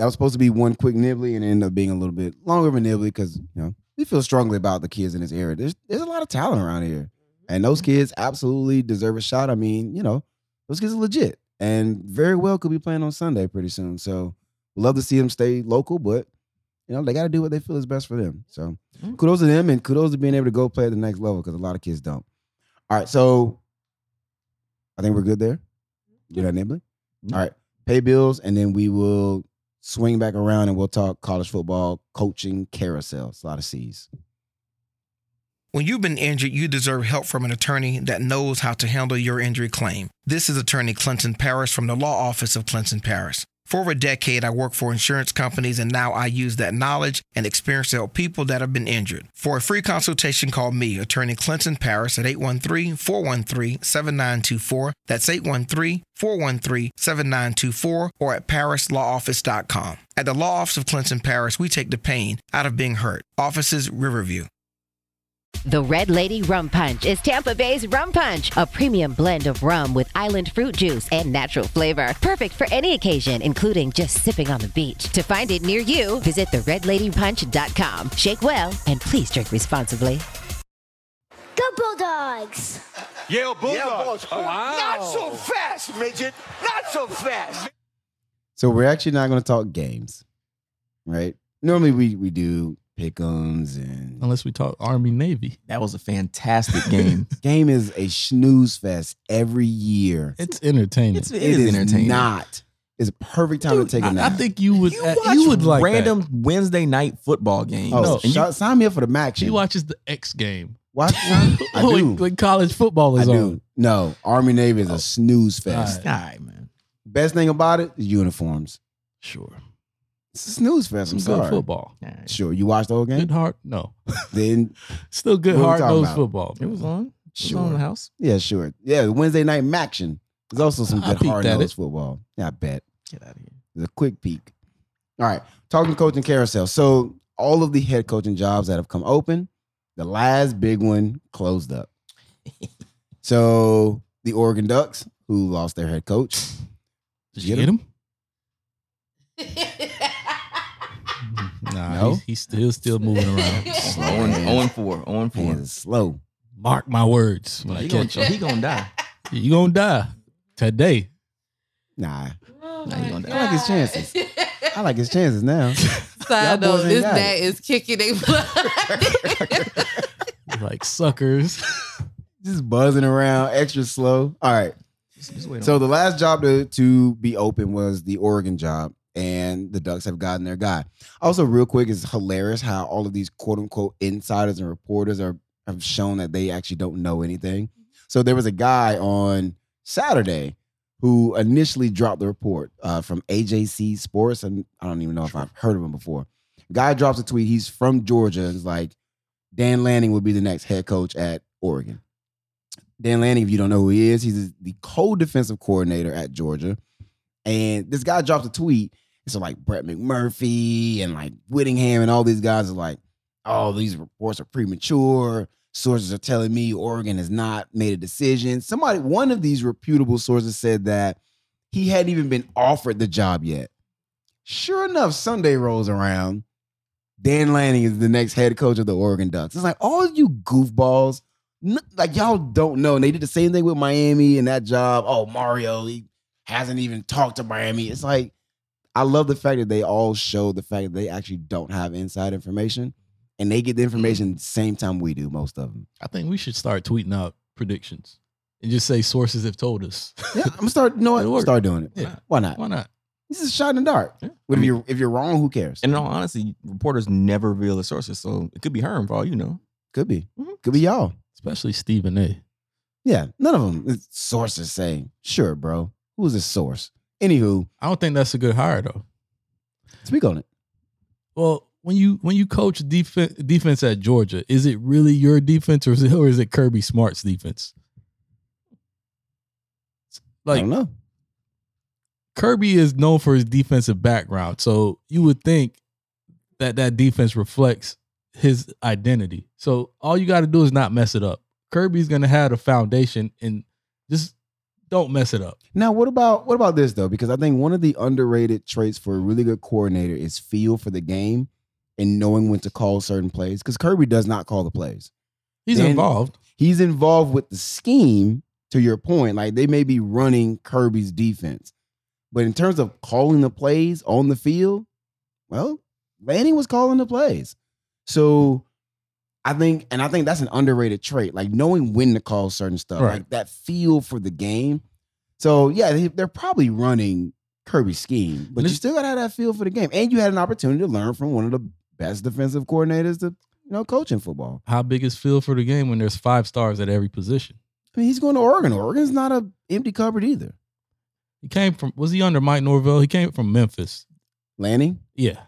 That was supposed to be one quick nibbly and it ended up being a little bit longer of a nibbly because you know we feel strongly about the kids in this area. There's there's a lot of talent around here. And those kids absolutely deserve a shot. I mean, you know, those kids are legit and very well could be playing on Sunday pretty soon. So love to see them stay local, but you know, they got to do what they feel is best for them. So Mm. kudos to them and kudos to being able to go play at the next level because a lot of kids don't. All right, so I think we're good there. Nibbling. Mhm. All right, pay bills, and then we will swing back around and we'll talk college football coaching carousel. A lot of C's. When you've been injured, you deserve help from an attorney that knows how to handle your injury claim. This is attorney Clinton Paris from the law office of Clinton Paris. For a decade, I worked for insurance companies, and now I use that knowledge and experience to help people that have been injured. For a free consultation, call me, attorney Clinton Paris, at 813 413 7924. That's 813 413 7924 or at parislawoffice.com. At the Law Office of Clinton Paris, we take the pain out of being hurt. Offices Riverview. The Red Lady Rum Punch is Tampa Bay's rum punch, a premium blend of rum with island fruit juice and natural flavor. Perfect for any occasion, including just sipping on the beach. To find it near you, visit theredladypunch.com. Shake well and please drink responsibly. Go Bulldogs! Yale Bulldogs. Oh, wow! Not so fast, midget. Not so fast. So we're actually not going to talk games, right? Normally we we do pick'ems and Unless we talk Army Navy. that was a fantastic game. game is a snooze fest every year. It's entertaining. it's, It it is entertaining. Not. It's a perfect time Dude, to take a nap. I think you would You uh, watch you would like random that. Wednesday night football games. oh, No, and you- shot- sign me up for the max. She watches the X game. Watch. I do. when, when college football I is do. on. No, Army Navy is Oh. a snooze fest. All all right, man. Best thing about it is uniforms. Sure. It's a snooze fest. Some I'm good sorry. football. All right. Sure. You watched the whole game? Good heart. No. Then Still good What we hard talking about? football. It was on. It was Sure. on in the house. yeah, sure. Yeah, Wednesday night action. There's also some I good peeked hard at nosed it. football. Yeah, I bet. Get out of here. It's a quick peek. All right. Talking coaching carousel. So all of the head coaching jobs that have come open, the last big one closed up. so the Oregon Ducks, who lost their head coach, Did you Get get him? Nah, No. he's, he's still still moving around. Slow 0 man. 0 and 4. 0 and 4. Man, slow. Mark my words. When I He gonna, catch you, he gonna die. you gonna die today. Nah, Oh Nah, you gonna die. I like his chances. I like his chances now. Y'all Side note, boys ain't this got gnat it. is kicking their blood. like suckers. Just buzzing around, extra slow. All right. Just, just So on the last job to, to be open was the Oregon job, and the Ducks have gotten their guy. Also, real quick, it's hilarious how all of these quote unquote insiders and reporters are have shown that they actually don't know anything. So there was a guy on Saturday who initially dropped the report uh, from AJC Sports, and I don't even know if I've heard of him before. Guy drops a tweet. He's from Georgia. It's like Dan Lanning will be the next head coach at Oregon. Dan Lanning, if you don't know who he is, he's the co-defensive coordinator at Georgia. And this guy dropped a tweet. So like Brett McMurphy and like Whittingham and all these guys are like, oh, these reports are premature. Sources are telling me Oregon has not made a decision. Somebody, one of these reputable sources said that he hadn't even been offered the job yet. Sure enough, Sunday rolls around. Dan Lanning is the next head coach of the Oregon Ducks. It's like all you goofballs, like y'all don't know. And they did the same thing with Miami and that job. Oh, Mario, he hasn't even talked to Miami. It's like I love the fact that they all show the fact that they actually don't have inside information, and they get the information the same time we do. Most of them. I think we should start tweeting out predictions and just say sources have told us. Yeah, I'm gonna start. You know what? It'll. Start doing it. Yeah. Why not? Why not? This is a shot in the dark. Yeah. If you're if you're wrong, who cares? And in all honesty, reporters never reveal the sources, so it could be her for all you know. Could be. Mhm. Could be y'all. Especially Stephen A. Yeah. None of them. Sources say, sure, bro. Who's the source? Anywho, I don't think that's a good hire though. speak on it. Well, when you when you coach defense defense at Georgia, is it really your defense or is it, or is it Kirby Smart's defense? I Like don't know. Kirby is known for his defensive background, so you would think that that defense reflects his identity. So all you got to do is not mess it up. Kirby's gonna have a foundation, and just don't mess it up. Now, what about what about this though? Because I think one of the underrated traits for a really good coordinator is feel for the game and knowing when to call certain plays. Because Kirby does not call the plays. He's Then- involved. He's involved with the scheme. To your point, like they may be running Kirby's defense, but in terms of calling the plays on the field, well, Lanning was calling the plays. So I think, and I think that's an underrated trait, like knowing when to call certain stuff, Right. like that feel for the game. So yeah, they, they're probably running Kirby's scheme, but you still gotta have that feel for the game, and you had an opportunity to learn from one of the best defensive coordinators to you know coach in football. How big is feel for the game when there's five stars at every position? I mean, he's going to Oregon. Oregon's not a empty cupboard either. He came from was he under Mike Norvell? He came from Memphis. Lanning, Yeah.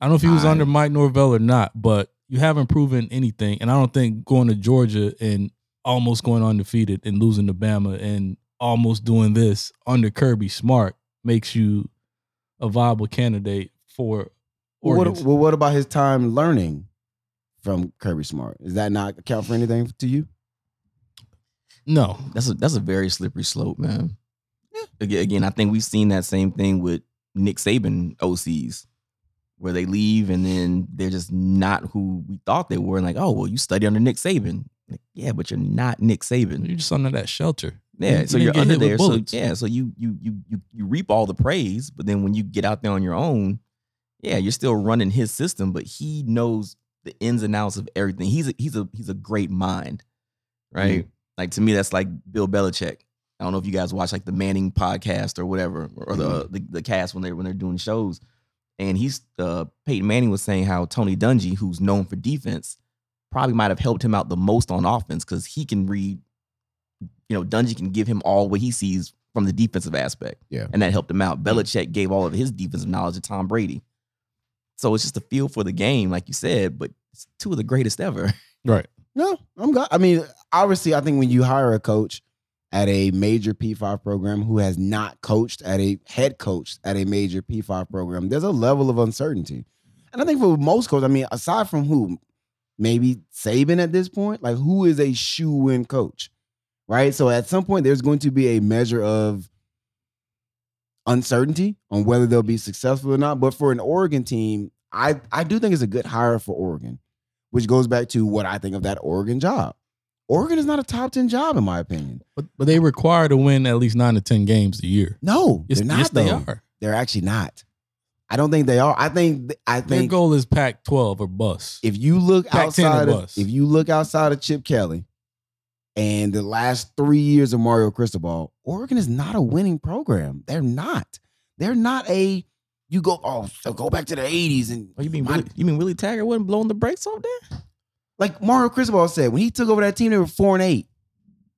I don't know if he was I- under Mike Norvell or not, but you haven't proven anything. And I don't think going to Georgia and almost going undefeated and losing to Bama and almost doing this under Kirby Smart makes you a viable candidate for well Oregon. what, well, what about his time learning from Kirby Smart? Does that not count for anything to you? no. That's a that's a very slippery slope, man. Again, again, I think we've seen that same thing with Nick Saban OCs, where they leave and then they're just not who we thought they were. And like, oh well, you study under Nick Saban. Like, yeah, but you're not Nick Saban. You're just under that shelter. Yeah, You so you're under there. So yeah, so you you you you you reap all the praise, but then when you get out there on your own, yeah, you're still running his system, but he knows the ins and outs of everything. He's a he's a he's a great mind, right? Mm-hmm. Like to me, that's like Bill Belichick. I don't know if you guys watch like the Manning podcast or whatever, or the mm-hmm. the, the cast when they're when they're doing shows. And he's uh Peyton Manning was saying how Tony Dungy, who's known for defense, probably might have helped him out the most on offense because he can read you know, Dungy can give him all what he sees from the defensive aspect. Yeah. And that helped him out. Belichick gave all of his defensive knowledge to Tom Brady. So it's just a feel for the game, like you said, but it's two of the greatest ever. Right. No, I'm got. I mean, obviously, I think when you hire a coach at a major P5 program who has not coached at a head coach at a major P5 program, there's a level of uncertainty. And I think for most coaches, I mean, aside from who, maybe Saban at this point, like who is a shoe in coach, right? So at some point, there's going to be a measure of uncertainty on whether they'll be successful or not. But for an Oregon team, I I do think it's a good hire for Oregon, which goes back to what I think of that Oregon job. Oregon is not a top 10 job, in my opinion. But but they require to win at least nine to ten games a year. No, Yes, they're not. yes, they are. They're actually not. I don't think they are. I think I think Their goal is Pac twelve or bust. if you look Pac-10 outside of, if you look outside of Chip Kelly and the last three years of Mario Cristobal, Oregon is not a winning program. They're not. They're not a you go oh so go back to the 80s and Oh, you mean My- Willie, you mean Willie Taggart wasn't blowing the brakes off there? Like Mario Cristobal said when he took over that team they were four and eight.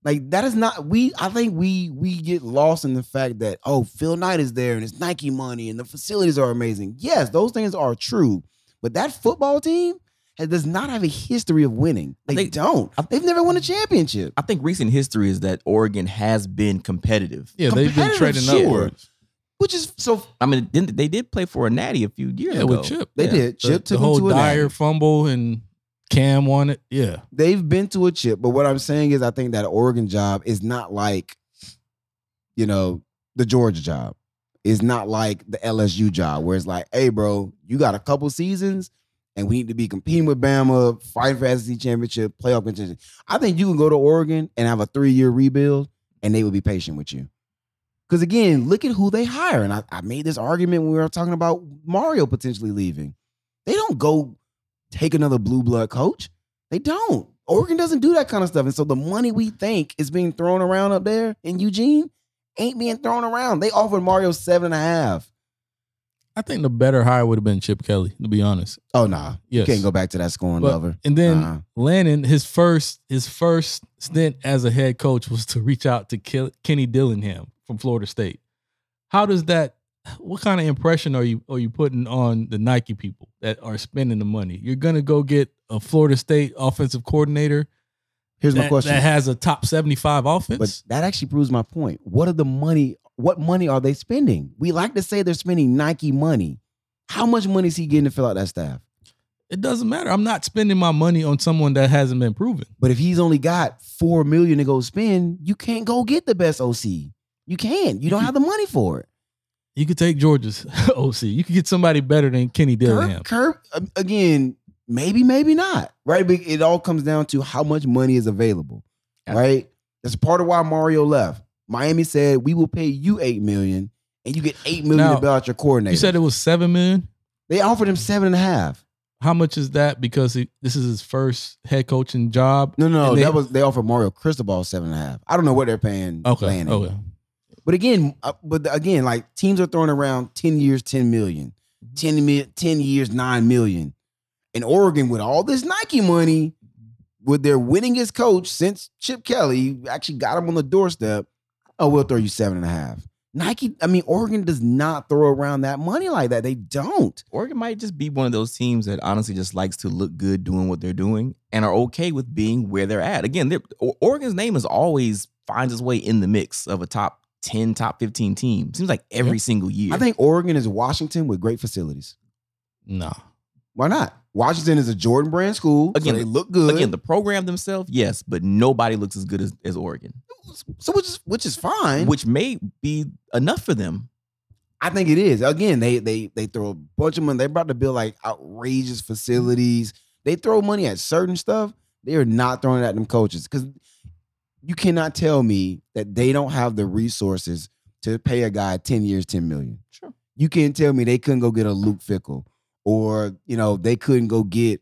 Like that is not we. I think we we get lost in the fact that oh Phil Knight is there and it's Nike money and the facilities are amazing. Yes, those things are true, but that football team has, does not have a history of winning. They, They- don't. They've never won a championship. I think recent history is that Oregon has been competitive. Yeah, they've been Competitive, trading sure. upwards. Which is so I mean, they did play for a natty a few years Yeah, ago. with Chip. they Yeah. did. Chip the took them whole to a Dyer natty. fumble and Cam won it. Yeah. they've been to a chip, but what I'm saying is I think that Oregon job is not like, you know, the Georgia job. It's not like the LSU job where it's like, hey, bro, you got a couple seasons and we need to be competing with Bama, fighting for SEC championship, playoff contention. I think you can go to Oregon and have a three-year rebuild and they would be patient with you. Because again, look at who they hire. And I, I made this argument when we were talking about Mario potentially leaving. They don't go take another blue blood coach. They don't. Oregon doesn't do that kind of stuff. And so the money we think is being thrown around up there in Eugene ain't being thrown around. They offered Mario seven and a half. I think the better hire would have been Chip Kelly, to be honest. Oh nah. You can't go back to that scoring But- lover. And then Uh-uh. Lanning, his first his first stint as a head coach was to reach out to Kenny Dillingham from Florida State. How does that? What kind of impression are you are you putting on the Nike people that are spending the money? You're gonna go get a Florida State offensive coordinator Here's my question. that has a top seventy five offense. but that actually proves my point. What are the money? What money are they spending? We like to say they're spending Nike money. How much money is he getting to fill out that staff? it doesn't matter. I'm not spending my money on someone that hasn't been proven. But if he's only got four million to go spend, you can't go get the best OC. You can't. You don't have the money for it. You could take Georgia's OC. You could get somebody better than Kenny Dillingham. Kirk, Kirk again, maybe, maybe not. Right? But it all comes down to how much money is available. Yeah. Right? That's part of why Mario left. Miami said, "We will pay you eight million, and you get eight million Now, to bail out your coordinator." You said it was seven million. they offered him seven and a half. How much is that? Because he, this is his first head coaching job. No, no, they- that was they offered Mario Cristobal seven and a half. I don't know what they're paying. Okay. Okay. But again, uh, but again, like teams are throwing around 10 years, 10 million, 10, mi- 10 years, 9 million. In Oregon, with all this Nike money, with their winningest coach since Chip Kelly actually got him on the doorstep, oh, we'll throw you seven and a half. Nike, I mean, Oregon does not throw around that money like that. They don't. Oregon might just be one of those teams that honestly just likes to look good doing what they're doing and are okay with being where they're at. Again, Oregon's name is always finds its way in the mix of a top 10, top 15 team. Seems like every Yeah. single year. I think Oregon is Washington with great facilities. No. Why not? Washington is a Jordan brand school. Again, so they look good. Again, the program themselves, yes, but nobody looks as good as, as Oregon, so which is which is fine. which may be enough for them. I think it is. Again, they they they throw a bunch of money. They're about to build like outrageous facilities. They throw money at certain stuff. They are not throwing it at them coaches because you cannot tell me that they don't have the resources to pay a guy 10 years, 10 million. Sure. You can't tell me they couldn't go get a Luke Fickell or, you know, they couldn't go get,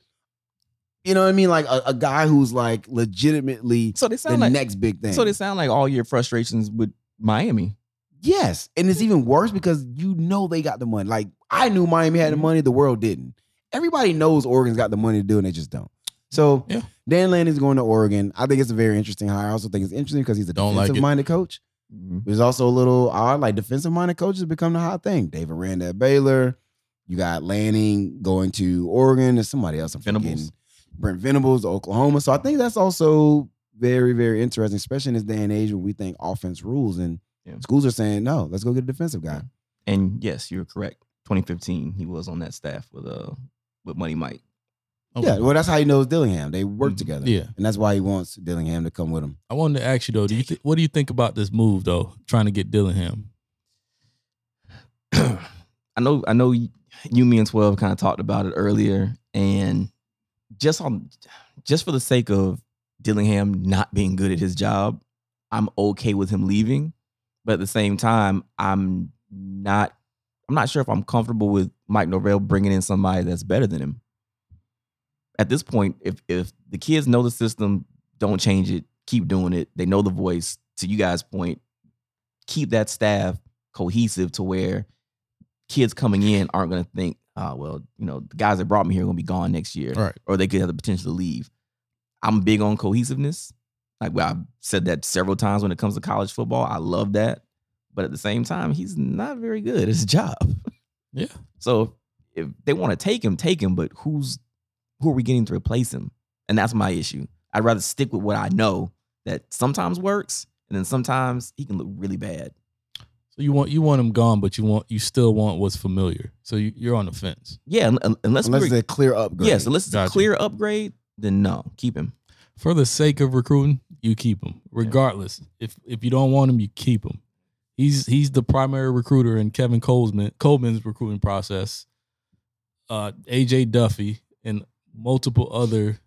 you know what I mean? Like a, a guy who's like legitimately So they the sound like next big thing. so they sound like all your frustrations with Miami. Yes. And it's even worse because you know they got the money. Like I knew Miami had the Mhm. money, the world didn't. Everybody knows Oregon's got the money to do it, and they just don't. So Yeah. Dan Lanning's going to Oregon. I think it's a very interesting hire. I also think it's interesting because he's a Don't like defensive minded coach. Mhm. There's also a little odd, like defensive minded coaches become the hot thing. Dave Aranda at Baylor. You got Lanning going to Oregon. There's somebody else I'm Venables. forgetting. Brent Venables, Oklahoma. So I think that's also very, very interesting, especially in this day and age when we think offense rules and Yeah. schools are saying, no, let's go get a defensive guy. And yes, you're correct. 2015, he was on that staff with uh with Money Mike. Okay. Yeah, well, that's how he knows Dillingham. They work Mhm. together. Yeah. And that's why he wants Dillingham to come with him. I wanted to ask you though. Do you thi- what do you think about this move though? Trying to get Dillingham. I know, I know. You, me, and Twelve kind of talked about it earlier, and just on, just for the sake of Dillingham not being good at his job, I'm okay with him leaving. But at the same time, I'm not. I'm not sure if I'm comfortable with Mike Norvell bringing in somebody that's better than him. At this point, if if the kids know the system, don't change it. Keep doing it. They know the voice. To you guys' point, keep that staff cohesive to where kids coming in aren't going to think, oh, well, you know, the guys that brought me here are going to be gone next year, Right. or they could have the potential to leave. I'm big on cohesiveness. Like well, I've said that several times when it comes to college football. I love that. But at the same time, he's not very good at his job. Yeah. So if they want to take him, take him. But who's who are we getting to replace him? And that's my issue. I'd rather stick with what I know that sometimes works, and then sometimes he can look really bad. So you want you want him gone, but you want you still want what's familiar. So you, you're on the fence. Yeah, un- un- unless, Unless we're, it's a clear upgrade. yes, unless it's a clear upgrade, then no, keep him. For the sake of recruiting, you keep him. Regardless, if if you don't want him, you keep him. He's he's the primary recruiter in Kevin Coleman Coleman's recruiting process. Uh, AJ Duffy and multiple other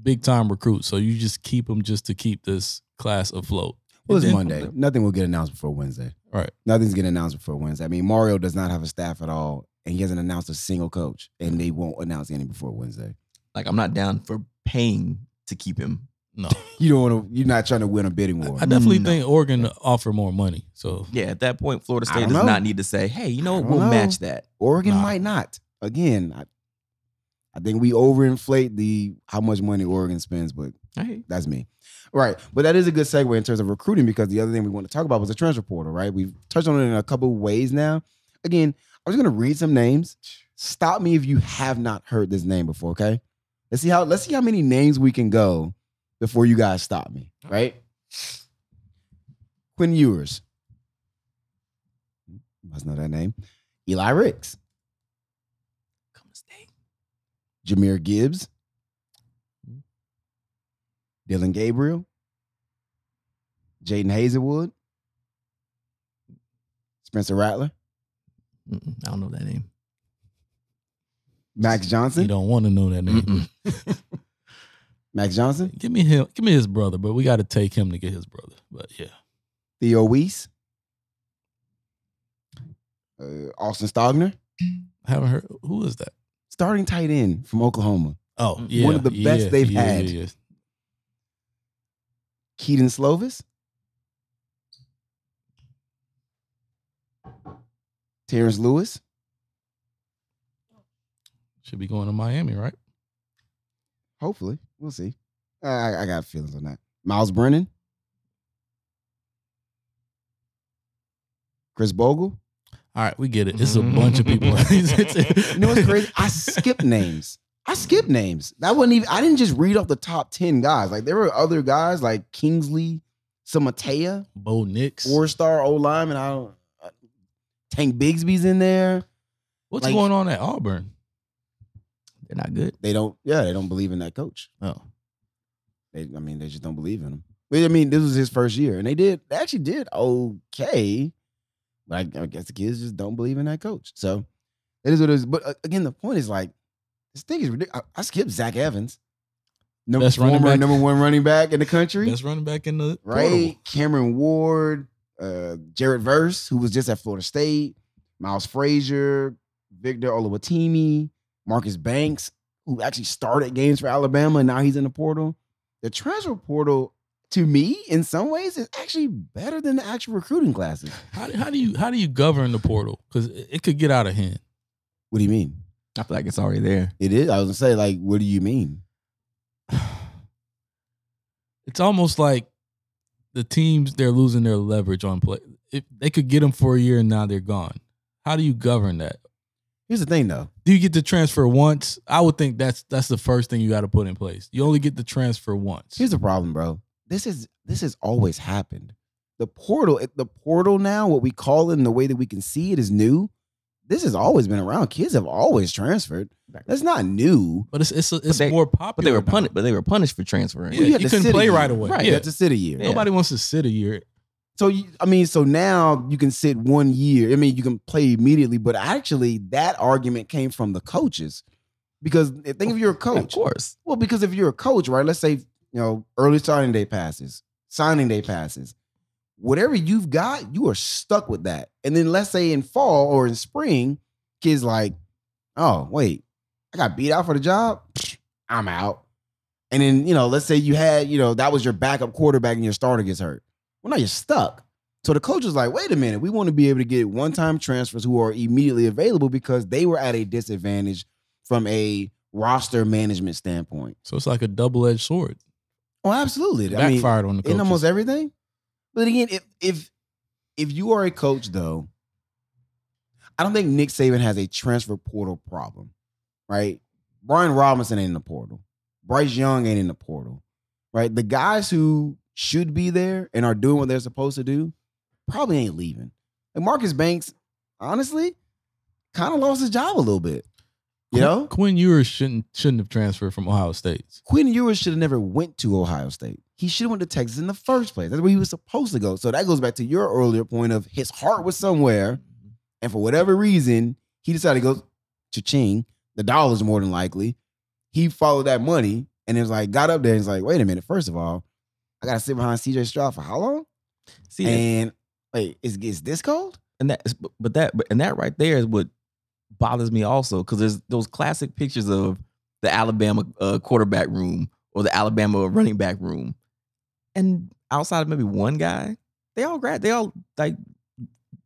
big time recruits. So you just keep them just to keep this class afloat. Well, it's Monday. Nothing will get announced before Wednesday. Right. Nothing's getting announced before Wednesday. I mean, Mario does not have a staff at all, and he hasn't announced a single coach, and they won't announce any before Wednesday. Like I'm not down for paying to keep him. No, You don't want to. You're not trying to win a bidding war. I definitely No. think Oregon offer more money. So Yeah, at that point, Florida State does know. not need to say, "Hey, you know what? We'll know. match that." Oregon Nah. might not. Again, I, I think we overinflate the how much money Oregon spends, but Hey, that's me. Right. But that is a good segue in terms of recruiting because the other thing we want to talk about was the transfer portal, right? We've touched on it in a couple of ways now. Again, I'm just gonna read some names. Stop me if you have not heard this name before, okay? Let's see how let's see how many names we can go before you guys stop me, right? Quinn Ewers. Must know that name. Eli Ricks. come to state. Jahmyr Gibbs, Dillon Gabriel, Jaden Hazelwood, Spencer Rattler, Mm-mm, I don't know that name. Max Johnson. you don't want to know that name. Max Johnson, Give me him. Give me his brother, but we got to take him to get his brother. But yeah, Theo Wease, uh, Austin Stogner, I haven't heard. Who is that? Starting tight end from Oklahoma, Oh, One yeah, one of the best yeah, they've yeah, had. yeah, yeah. Kedon Slovis, Terrence Lewis, Should be going to Miami, right? hopefully. We'll see. I, I got feelings on that. Myles Brennan, Chris Bogle. All right, we get it. It's a bunch of people. You know what's crazy? I skipped names. I skipped names. That wasn't even. I didn't just read off the top ten guys. Like there were other guys like Kingsley, Suamataia, Bo Nix. four star O lineman. I don't. uh, Tank Bigsby's in there. What's like- going on at Auburn? They're not good. They don't. Yeah, they don't believe in that coach. Oh, They. I mean, they just don't believe in him. But I mean, this was his first year, and they did. They actually did okay. But I, I guess the kids just don't believe in that coach. So it is what it is. But uh, again, the point is like this thing is ridiculous. I, I skipped Zach Evans, number, Best running former back. number one running back in the country. best running back in the right? portal. Cameron Ward, uh, Jared Verse, who was just at Florida State, Miles Frazier, Victor Oluwatimi, Marcus Banks, who actually started games for Alabama, and now he's in the portal. The transfer portal, to me, in some ways, is actually better than the actual recruiting classes. How, do- how do you how do you govern the portal? Because it, it could get out of hand. What do you mean? I feel like it's already there. It is. I was gonna say, like, what do you mean? It's almost like the teams they're losing their leverage on play. If they could get them for a year and now they're gone. How do you govern that? Here's the thing, though. Do you get to transfer once? I would think that's that's the first thing you got to put in place. You only get to transfer once. Here's the problem, bro. This is this has always happened. The portal, the portal now, what we call it and the way that we can see it is new. This has always been around. Kids have always transferred. That's not new. but it's it's it's they- more popular. But they were punished. But they were punished for transferring. Yeah, Well, you, had to couldn't play right away. Right, Yeah. you have to sit a year. Yeah. Nobody wants to sit a year. So you, I mean, so now you can sit one year. I mean, you can play immediately, but actually, that argument came from the coaches because eh, think if you're a coach, Of course. Well, because if you're a coach, right? Let's say you know early starting day passes, signing day passes, whatever you've got, you are stuck with that. And then let's say in fall or in spring, kids like, oh wait, I got beat out for the job, I'm out. And then you know, let's say you had you know that was your backup quarterback and your starter gets hurt. Well, now you're stuck. So the coach was like, wait a minute, we want to be able to get one-time transfers who are immediately available because they were at a disadvantage from a roster management standpoint. So it's like a double edged sword. Oh, absolutely. I mean, Backfired on the coaches. in almost everything. But again, if if if you are a coach though, I don't think Nick Saban has a transfer portal problem, right? Brian Robinson ain't in the portal. Bryce Young ain't in the portal, right? The guys who should be there and are doing what they're supposed to do probably ain't leaving. And Marcus Banks, honestly, kind of lost his job a little bit. You know, Quinn Ewers shouldn't shouldn't have transferred from Ohio State. Quinn Ewers should have never went to Ohio State. He should have went to Texas in the first place. That's where he was supposed to go. So that goes back to your earlier point of his heart was somewhere, and for whatever reason, he decided to go to Ching. The dollars more than likely. He followed that money and it was like got up there and was like, wait a minute. First of all, I gotta sit behind CJ Stroud for how long? See, And wait, is is this cold? and that but- but that but- and that right there is what bothers me also because there's those classic pictures of the Alabama uh, quarterback room or the Alabama running back room, and outside of maybe one guy, they all grad they all like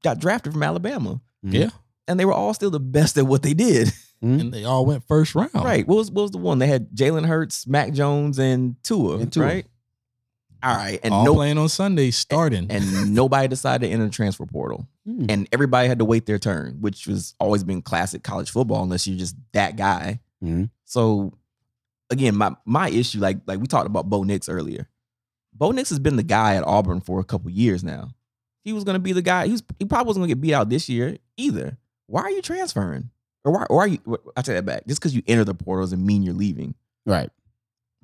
got drafted from Alabama, Yeah, and they were all still the best at what they did. and they all went first round. Right? What was what was the one they had? Jalen Hurts, Mac Jones, and Tua. And Tua. Right. All right, and all no, playing on Sundays, starting. and nobody decided to enter the transfer portal. Hmm. and everybody had to wait their turn, which was always been classic college football, unless you're just that guy. Mhm. So again, my my issue, like like we talked about Bo Nix earlier. Bo Nix has been the guy at Auburn for a couple years now. He was gonna be the guy. He was he probably wasn't gonna get beat out this year either. Why are you transferring? Or why, or why are you? I take that back. Just because you enter the portal doesn't mean you're leaving. Right.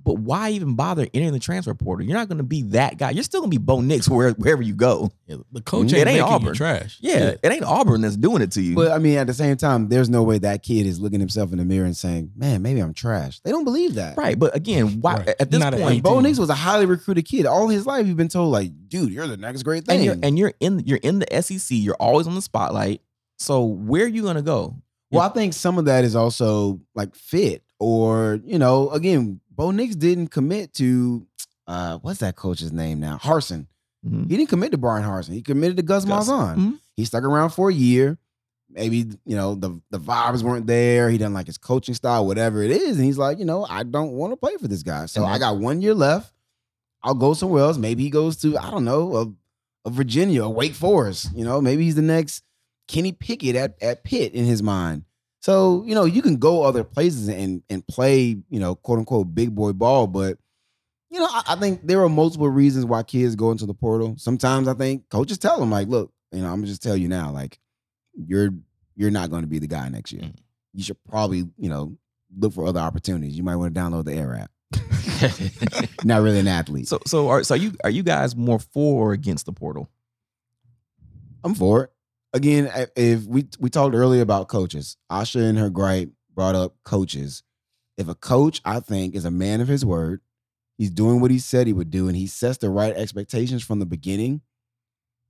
But why even bother entering the transfer portal? You're not going to be that guy. You're still going to be Bo Nix where, wherever you go. Yeah, the coach It ain't, ain't you Auburn. trash. Yeah, it ain't Auburn that's doing it to you. But I mean, at the same time, there's no way that kid is looking himself in the mirror and saying, "Man, maybe I'm trash." They don't believe that. Right, but again, why Right. at this Not at point, 18. Bo Nix was a highly recruited kid. All his life, he's been told, like, dude, you're the next great thing. and you're and you're in you're in the SEC, you're always on the spotlight. So where are you gonna go? well, I think some of that is also like fit, or you know, again, Bo Nix didn't commit to uh what's that coach's name now? Harsin. Mhm. He didn't commit to Bryan Harsin. He committed to Gus, Gus. Malzahn. Mhm. He stuck around for a year. Maybe you know the the vibes weren't there. He didn't like his coaching style, whatever it is. And he's like, you know, I don't want to play for this guy. So I got one year left. I'll go somewhere else. Maybe he goes to I don't know a, a Virginia, a Wake Forest. You know, maybe he's the next Kenny Pickett at at Pitt in his mind. So you know, you can go other places and and play you know quote unquote big boy ball, but you know, I, I think there are multiple reasons why kids go into the portal. Sometimes I think coaches tell them like, look, you know, I'm gonna just tell you now, like, you're you're not going to be the guy next year. Mm. You should probably, you know, look for other opportunities. You might want to download the Air app. not really an athlete. so so are so are you are you guys more for or against the portal? I'm for it. Again, if we we talked earlier about coaches, Asha and her gripe brought up coaches. If a coach, I think, is a man of his word, he's doing what he said he would do, and he sets the right expectations from the beginning,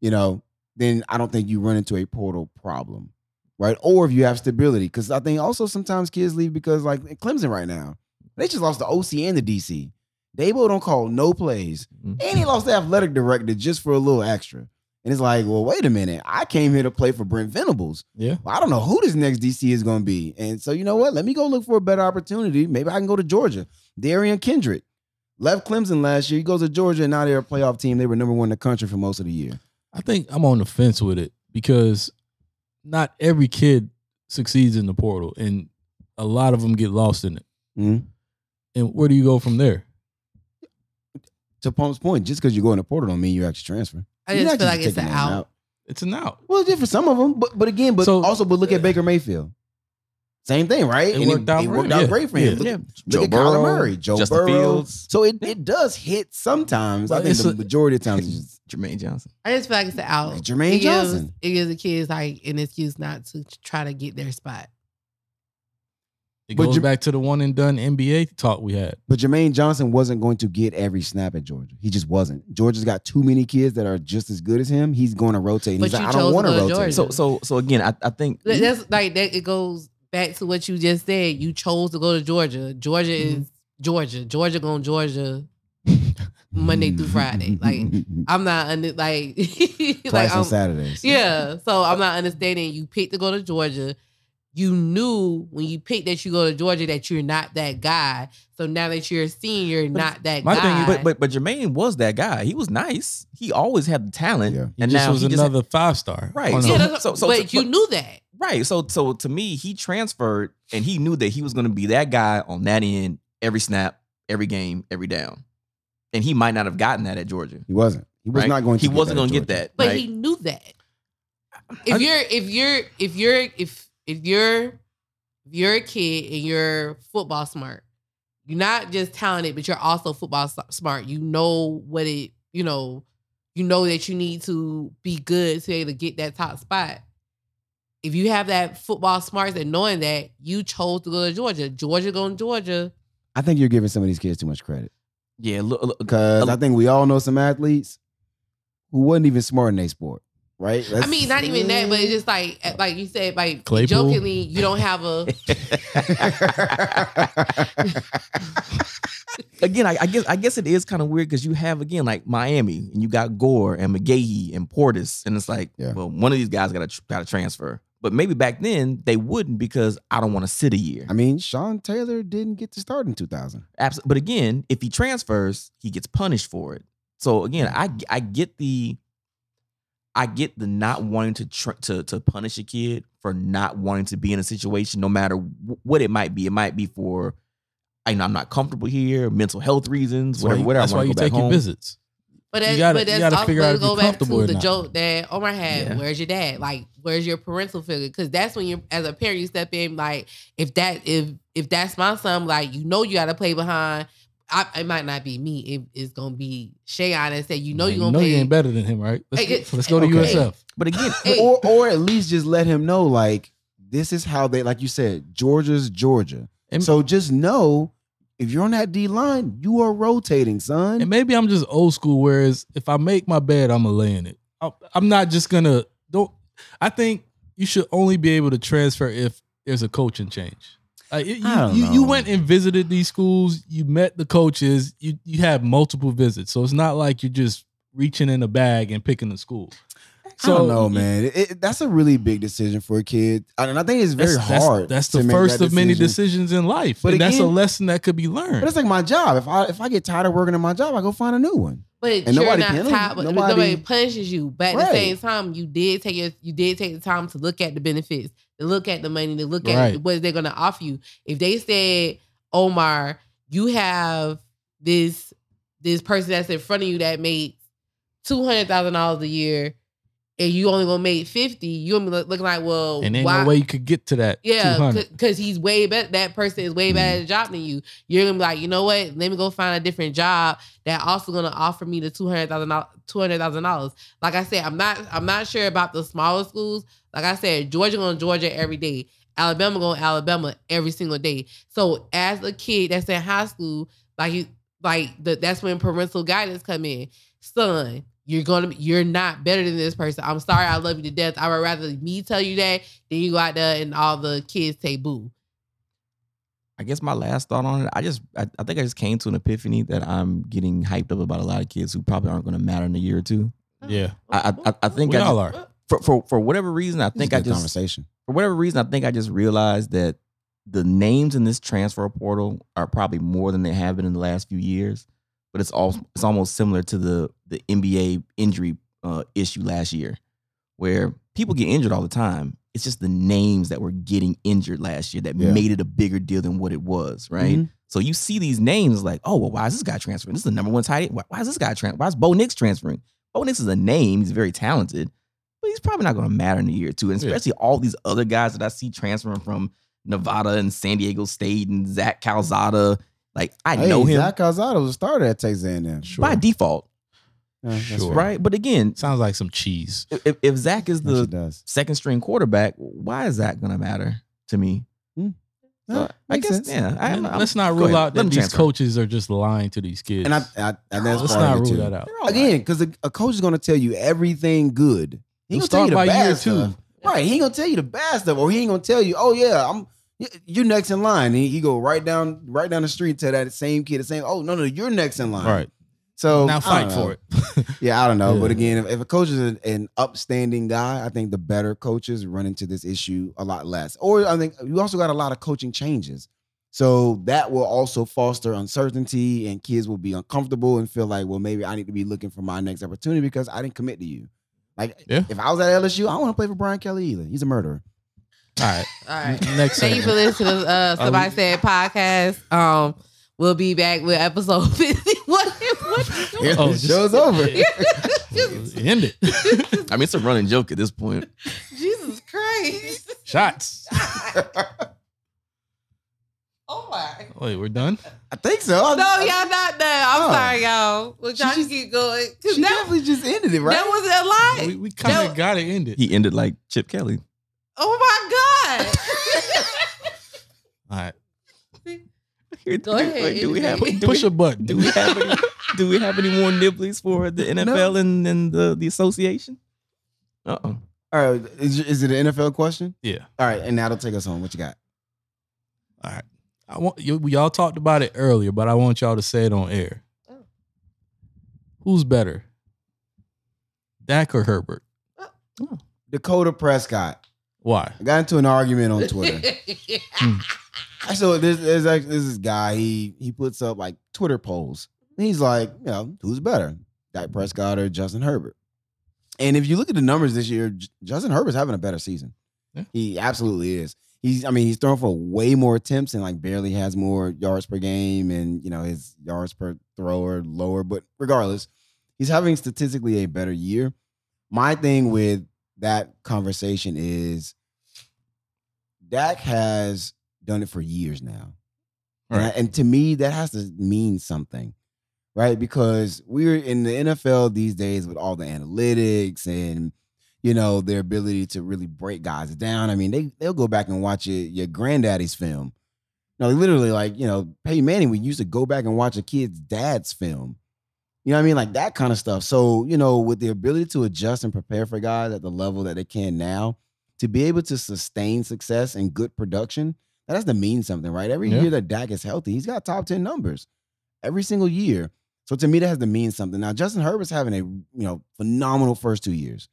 you know, then I don't think you run into a portal problem, right? Or if you have stability, because I think also sometimes kids leave because like in Clemson right now, they just lost the OC and the DC. Dabo don't call no plays. Mhm. And he lost the athletic director just for a little extra. And it's like, well, wait a minute. I came here to play for Brent Venables. Yeah. Well, I don't know who this next DC is going to be. And so, you know what? Let me go look for a better opportunity. Maybe I can go to Georgia. Derion Kendrick left Clemson last year. He goes to Georgia, and now they're a playoff team. They were number one in the country for most of the year. I think I'm on the fence with it because not every kid succeeds in the portal, and a lot of them get lost in it. Mhm. And where do you go from there? To Pump's point, just because you go in the portal don't mean you actually transfer. I just feel like it's an them out. It's an out. Well, it's different for some of them, but but again, but So- also, but look at Baker Mayfield. Same thing, right? It And worked out it for worked him, out yeah. great for him. Yeah. Look, Yeah. look Joe at Kyler Murray, Joe Justin Burrow. Fields. So it, it does hit sometimes. I think it's the a- majority of times it's just Jermaine Johnson. I just feel like it's an out. Like Jermaine it gives, Johnson. It gives the kids like an excuse not to try to get their spot. It But goes you- back to the one and done NBA talk we had. But Jermaine Johnson wasn't going to get every snap at Georgia. He just wasn't. Georgia's got too many kids that are just as good as him. He's going to rotate. But he's like, you I don't want to rotate. Georgia. So so so again, I, I think That's like that. It goes back to what you just said. You chose to go to Georgia. Georgia Mm-hmm. is Georgia. Georgia going Georgia Monday through Friday. Like I'm not under like twice like on I'm, Saturdays. yeah. So I'm not understanding. You picked to go to Georgia. You knew when you picked that you go to Georgia that you're not that guy. So now that you're a senior, you're not that my guy. thing is- But but but Jermaine was that guy. He was nice. He always had the talent. Yeah. He And just now was he just- another five star. Right. On So- yeah, a- so- so- but so- you but- knew that. Right. So so to me, he transferred and he knew that he was going to be that guy on that end every snap, every game, every down. And he might not have gotten that at Georgia. He wasn't. He was right? not going to. He get wasn't that going to get that. But right? he knew that. If I- you're if you're if you're if if you're if you're a kid and you're football smart, you're not just talented, but you're also football smart. You know what it, you know, you know that you need to be good to be able to get that top spot. If you have that football smarts and knowing that, you chose to go to Georgia. Georgia going to Georgia. I think you're giving some of these kids too much credit yeah, look, look, because I think we all know some athletes who wasn't even smart in their sport, right? I mean, not even that, but it's just like eh, like you said, like Claypool? jokingly, you don't have a again, I, I guess I guess it is kind of weird because you have again like Miami and you got Gore and McGahee and Portis, and it's like, Yeah. well, one of these guys got to got to transfer. But maybe back then they wouldn't because I don't want to sit a year. I mean, Sean Taylor didn't get to start in 2000. Abs- but again, if he transfers, he gets punished for it. So again, I I get the I get the not wanting to tr- to to punish a kid for not wanting to be in a situation, no matter wh- what it might be. It might be for I know I'm not comfortable here, mental health reasons, That's why whatever. you, whatever. that's I why wanna you go back take your visits. But You that's, gotta- but you gotta also figure out go back to the not. joke that Omar had. Yeah. Where's your dad? Like, where's your parental figure? Because that's when you, as a parent, you step in. Like, if that, if if that's my son, like you know, you got to play behind. I, it might not be me. It, it's gonna be Shayon and say, you know, Man, you're gonna know play. you ain't better than him, right? Let's, Hey, go, let's go to okay. USF. But again, Hey. Or, or at least just let him know, like, this is how they, like you said, Georgia's Georgia. And- so just know if you're on that D line, you are rotating, son. And maybe I'm just old school. Whereas if I make my bed, I'm gonna lay in it. I'm not just gonna don't. I think you should only be able to transfer if there's a coaching change. Like you, I don't you, you went and visited these schools. You met the coaches. You you had multiple visits, so it's not like you're just reaching in a bag and picking a school. I don't know, man. It, it- that's a really big decision for a kid, and I think it's very that's, that's- hard. That's, to the first that of many decisions in life, But and that's a lesson that could be learned. But it's like my job. If I if I get tired of working at my job, I go find a new one. But And you're nobody not penal- tired. But nobody- nobody, punishes you. But at Right. the same time, you did take your, you did take the time to look at the benefits, to look at the money, to look at Right. what they're going to offer you. If they said, Omar, you have this this person that's in front of you that made two hundred thousand dollars a year, and you only gonna make fifty, you gonna be look- looking like, well, and ain't why? no way you could get to that. Yeah, because he's way better. That person is way better at mm. the job than you. You're gonna be like, you know what? Let me go find a different job that also gonna offer me the two hundred thousand dollars. Two hundred thousand dollars. Like I said, I'm not. I'm not sure about the smaller schools. Like I said, Georgia going to Georgia every day. Alabama going to Alabama every single day. So as a kid that's in high school, like you, like the, that's when parental guidance come in. Son, you're gonna you're not better than this person. I'm sorry, I love you to death. I would rather me tell you that than you go out there and all the kids say boo. I guess my last thought on it, I just I, I think I just came to an epiphany that I'm getting hyped up about a lot of kids who probably aren't going to matter in a year or two. Yeah, I I, I- I think we I all just- are. For for for whatever reason I think I just conversation. for whatever reason I think I just realized that the names in this transfer portal are probably more than they have been in the last few years. But it's all it's almost similar to the the NBA injury uh, issue last year, where people get injured all the time. It's just the names that were getting injured last year that Yeah. made it a bigger deal than what it was, right? Mhm. So you see these names like, oh, well, why is this guy transferring? This is the number one tight end. Why, why is this guy transferring? Why is Bo Nix transferring? Bo Nix is a name. He's very talented, but he's probably not going to matter in a year or two. And Yeah. especially all these other guys that I see transferring from Nevada and San Diego State and Zach Calzada. Like I Hey, know him Zach Calzada was a starter at Texas A&M. by default, Yeah, Sure. right? But again, Sounds like some cheese. if, if Zach is the does. second string quarterback, why is that going to matter to me? No, So, I guess sense. yeah. I, Man, I'm- Let's not rule ahead. out that these transfer. coaches are just lying to these kids. And I, I and that's let's part not of it rule too. that out. They're all right. Again, because a, a coach is going to tell you everything good. He gonna tell you the by bad two. stuff. Right. He ain't gonna tell you the bad stuff, or he ain't gonna tell you, oh yeah, I'm you're next in line. He, he go right down right down the street to that same kid, the same, oh no, no, you're next in line. Right. So now fight for it. Yeah, I don't know. But again, if, if a coach is an, an upstanding guy, I think the better coaches run into this issue a lot less. Or I think you also got a lot of coaching changes. So that will also foster uncertainty and kids will be uncomfortable and feel like, well, maybe I need to be looking for my next opportunity because I didn't commit to you. Like Yeah. if I was at LSU, I don't want to play for Brian Kelly either. He's a murderer. All right. All right. Next Thank you for segment. listening to the, uh, Somebody we- Said podcast. Um, we'll be back with episode 50. what, what you doing? Oh, the show's over. End it. I mean, it's a running joke at this point. Jesus Christ. Shots. Oh my. Wait, we're done. I think so. No, y'all not done. I'm Oh. sorry, y'all. We're trying to just- keep going. 'Cause She that, definitely just ended it, right? that was a lie. We, we kind of got to end it. He ended like Chip Kelly. oh my God. All right. Go do, ahead, wait, do we have do Push we, a button. do we have any, do we have any more nibblies for the NFL and, and the the association? Uh oh. All right. Is, is it an NFL question? Yeah. All right. And that'll take us home. What you got? All right. I want you, y'all talked about it earlier, but I want y'all to say it on air. Oh. Who's better, Dak or Herbert? Oh. Dakota Prescott. Why? I got into an argument on Twitter. Hmm. I saw there's there's actually there's this guy he he puts up like Twitter polls. And he's like, you know, who's better, Dak Prescott or Justin Herbert? And if you look at the numbers this year, J- Justin Herbert's having a better season. Yeah. He absolutely is. He's I mean he's throwing for way more attempts and like barely has more yards per game and you know his yards per thrower lower. But regardless, he's having statistically a better year. My thing with that conversation is Dak has done it for years now. And, I- Right. and to me, that has to mean something, right? Because we're in the NFL these days with all the analytics and you know their ability to really break guys down. I mean, they they'll go back and watch your, your granddaddy's film. No, literally, like you know, Peyton Manning, we used to go back and watch a kid's dad's film. You know what I mean? Like that kind of stuff. So, you know, with the ability to adjust and prepare for guys at the level that they can now, to be able to sustain success and good production, that has to mean something, right? Every Yeah. year that Dak is healthy, he's got top 10 numbers every single year. So to me, that has to mean something. Now, Justin Herbert's having a you know phenomenal first two years.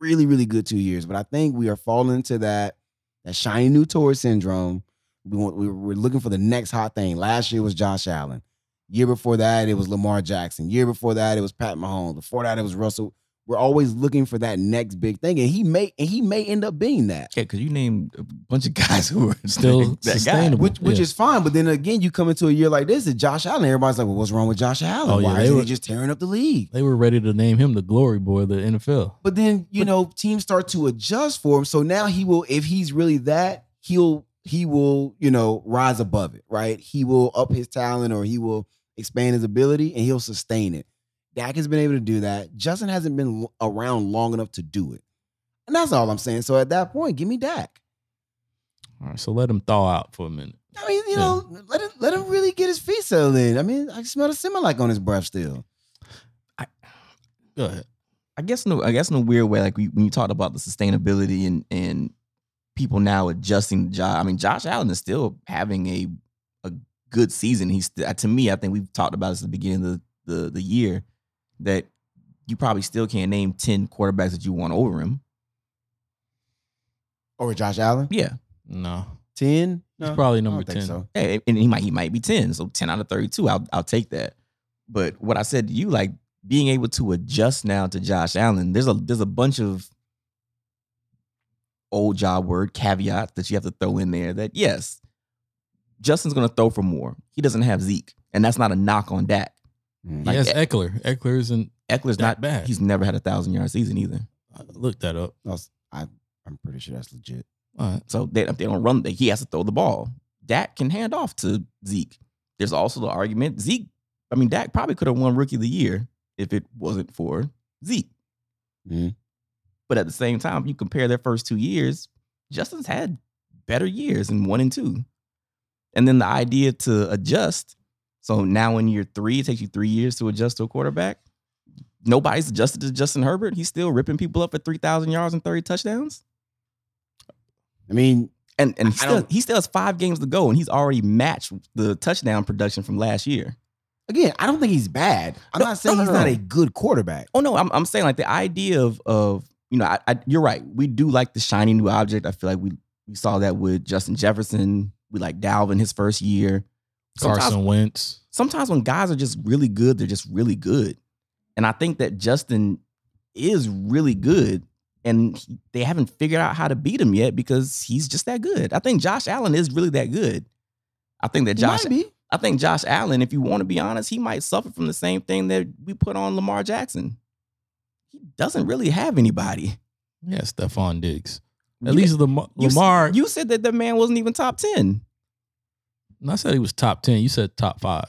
Really, really good two years. But I think we are falling into that that shiny new toy syndrome. We want, we we're looking for the next hot thing. Last year was Josh Allen. Year before that, it was Lamar Jackson. Year before that, it was Pat Mahomes. Before that, it was Russell. We're always looking for that next big thing, and he may and he may end up being that. Yeah, because you named a bunch of guys who are Still that guy. sustainable. Which which Yeah. is fine, but then again, you come into a year like this, and Josh Allen, everybody's like, "Well, what's wrong with Josh Allen? Oh, yeah, Why they isn't were- he just tearing up the league?" They were ready to name him the glory boy of the NFL. But then you know teams start to adjust for him. So now he will, if he's really that, he'll he will you know rise above it, right? He will up his talent or he will expand his ability and he'll sustain it. Dak has been able to do that. Justin hasn't been around long enough to do it, and that's all I'm saying. So at that point, give me Dak. All right, so let him thaw out for a minute. I mean, you know, let him let him really get his feet settled in. I mean, I smell the Similac on his breath still. Go ahead. I guess no, I guess in a weird way, like we, when you talked about the sustainability and and people now adjusting the job. I mean, Josh Allen is still having a a good season. He's to me, I think we've talked about this at the beginning of the, the the year that you probably still can't name ten quarterbacks that you want over him. Or Josh Allen, Yeah, No, ten. he's probably I number don't think ten. so. Hey, and he might he might be ten, so ten out of thirty two. I'll I'll take that. But what I said to you, like being able to adjust now to Josh Allen, there's a there's a bunch of old job word caveats that you have to throw in there. That yes, Justin's going to throw for more. He doesn't have Zeke, and that's not a knock on Dak. Mm. Like, yes, Ekeler. Ekeler isn't Ekeler's not bad. He's never had a thousand yard season either. I looked that up. That's- I, I'm pretty sure that's legit. All right. So they, they don't run. He has to throw the ball. Dak can hand off to Zeke. There's also the argument Zeke. I mean, Dak probably could have won Rookie of the Year if it wasn't for Zeke. Mhm. But at the same time, if you compare their first two years, Justin's had better years in one and two. And then the idea to adjust. So now in year three, it takes you three years to adjust to a quarterback. Nobody's adjusted to Justin Herbert. He's still ripping people up at 3,000 yards and 30 touchdowns. I mean, And and he still he still has five games to go, and he's already matched the touchdown production from last year. again, I don't think he's bad. I'm No, not saying no, no, he's not a good quarterback. Oh no, I'm I'm saying like the idea of of you know, I, I, you're right. We do like the shiny new object. I feel like we we saw that with Justin Jefferson. We like Dalvin his first year. Sometimes- Carson Wentz. sometimes when guys are just really good, they're just really good. And I think that Justin is really good. And he- they haven't figured out how to beat him yet because he's just that good. I think Josh Allen is really that good. I think that Josh. I think Josh Allen, if you want to be honest, he might suffer from the same thing that we put on Lamar Jackson. He doesn't really have anybody. Yeah, Stefon Diggs. At You- least Lamar. you, s- Lamar you said that the man wasn't even top 10. I said he was top ten. You said top five.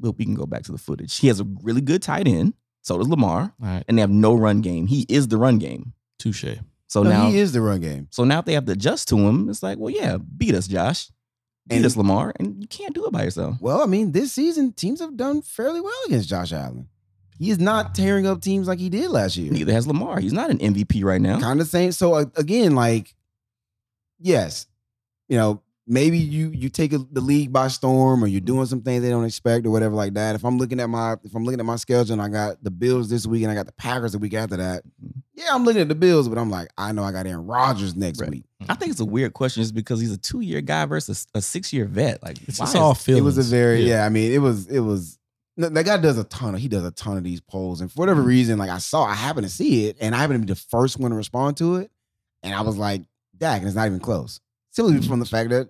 Look, we can go back to the footage. He has a really good tight end. So does Lamar. All right, And they have no run game. He is the run game. touche. So No, now he is the run game. So now if they have to adjust to him, it's like, well, yeah, beat us, Josh. Beat And- us, Lamar. And you can't do it by yourself. Well, I mean, this season teams have done fairly well against Josh Allen. He is not tearing up teams like he did last year. Neither has Lamar. He's not an MVP right now. Kind of same. So uh, again, like, yes, you know, maybe you you take a, the league by storm, or you're doing mm-hmm. some things they don't expect, or whatever like that. If I'm looking at my if I'm looking at my schedule, and I got the Bills this week, and I got the Packers the week after that, mm-hmm. yeah, I'm looking at the Bills, but I'm like, I know I got Aaron Rodgers next Right. week. I think it's a weird question just because he's a two year guy versus a six year vet. Like, It's just all feelings. It was a very yeah. I mean, it was it was that guy does a ton of he does a ton of these polls, and for whatever mm-hmm. reason, like I saw, I happened to see it, and I happened to be the first one to respond to it, and I was like, Dak, and it's not even close. Simply from the fact that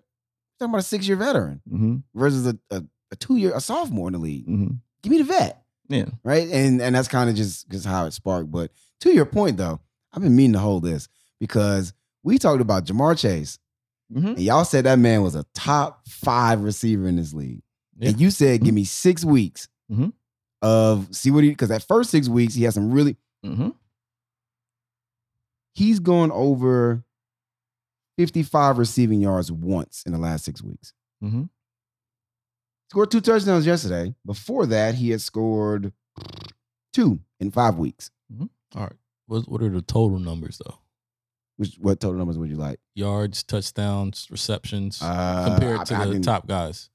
talking about a six year veteran Mhm, versus a, a, a two year a sophomore in the league. mhm. Give me the vet, Yeah. right? And and that's kind of just just how it sparked. But to your point though, I've been meaning to hold this because we talked about Ja'Marr Chase, Mhm. and y'all said that man was a top five receiver in this league. Yeah. And you said, give me six weeks Mhm. of see what he because that first six weeks he has some really he's gone over 55 receiving yards once in the last six weeks. Mhm. Scored two touchdowns yesterday. Before that, he had scored two in five weeks. All right. What what are the total numbers though? Which what total numbers would you like? Yards, touchdowns, receptions Uh, compared to I- I the can- top guys.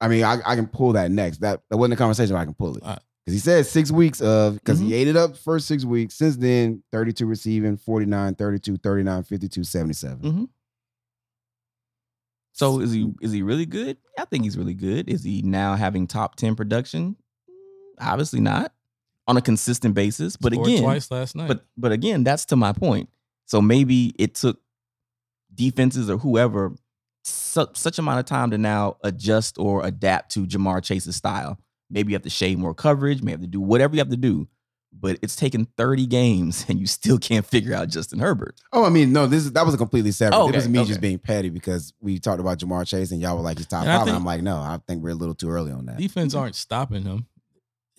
I mean, I, I can pull that next. That that wasn't a conversation, but I can pull it. All right. Because he said six weeks of, because Mm-hmm. he ate it up first six weeks. Since then, 32 receiving, 49, 32, 39, 52, 77. Mhm. So is he is he really good? I think he's really good. Is he now having top ten production? Obviously not on a consistent basis. But Scored again, twice last night. But but again, that's to my point. So maybe it took defenses or whoever su- such amount of time to now adjust or adapt to Ja'Marr Chase's style. Maybe you have to shade more coverage, may have to do whatever you have to do. But it's taken 30 games and you still can't figure out Justin Herbert. Oh, I mean, no, this is that was a completely separate. Oh, it was me okay. just being petty because we talked about Ja'Marr Chase and y'all were like he's top And I five. and think- I'm like, no, I think we're a little too early on that. defense aren't stopping him.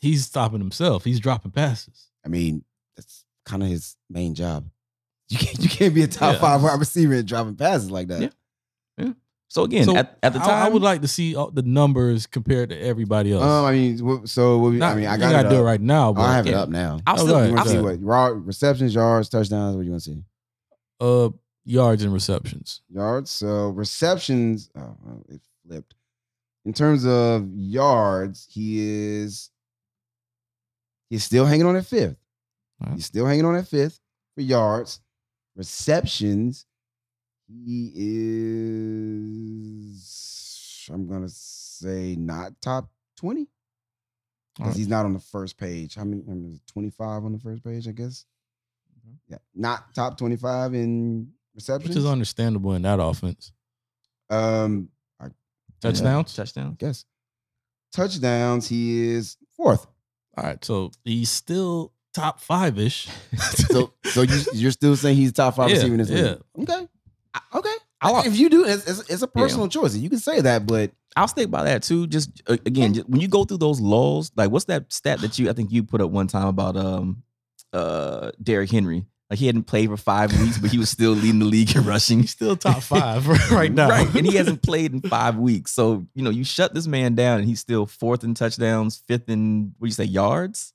He's stopping himself. He's dropping passes. I mean, that's kind of his main job. You can't you can't be a top Yeah. five wide receiver and dropping passes like that. Yeah. So again, So at, at the time, I, would like to see all the numbers compared to everybody else. Um, I mean, so what we, I mean, I got gotta do it right now. But I have it up now. I'll Oh, still, go ahead. I'll see what raw receptions, yards, touchdowns? What do you want to see? uh, yards and receptions. Yards. So receptions. Oh, it flipped. In terms of yards, he is he's still hanging on at fifth. All right. He's still hanging on at fifth for yards. Receptions, he is. I'm gonna say not top twenty because right. he's not on the first page. How many? I mean, 25 on the first page, I guess. Yeah, not top 25 in receptions. Which is understandable in that offense. um, I Touchdowns. touchdown. guess touchdowns. He is fourth. All right, so he's still top five ish. So, so you, you're still saying he's top five Yeah, receiver in this league? yeah. Okay, I- okay. I like- if you do, it's, it's, it's a personal choice. You can say that, but I'll stick by that too. Just uh, again, just, when you go through those lulls, like what's that stat that you I think you put up one time about um uh Derrick Henry? Like he hadn't played for five weeks, but he was still leading the league in rushing. He's still top five right now. Right. And he hasn't played in five weeks. So, you know, you shut this man down and he's still fourth in touchdowns, fifth in what do you say, yards?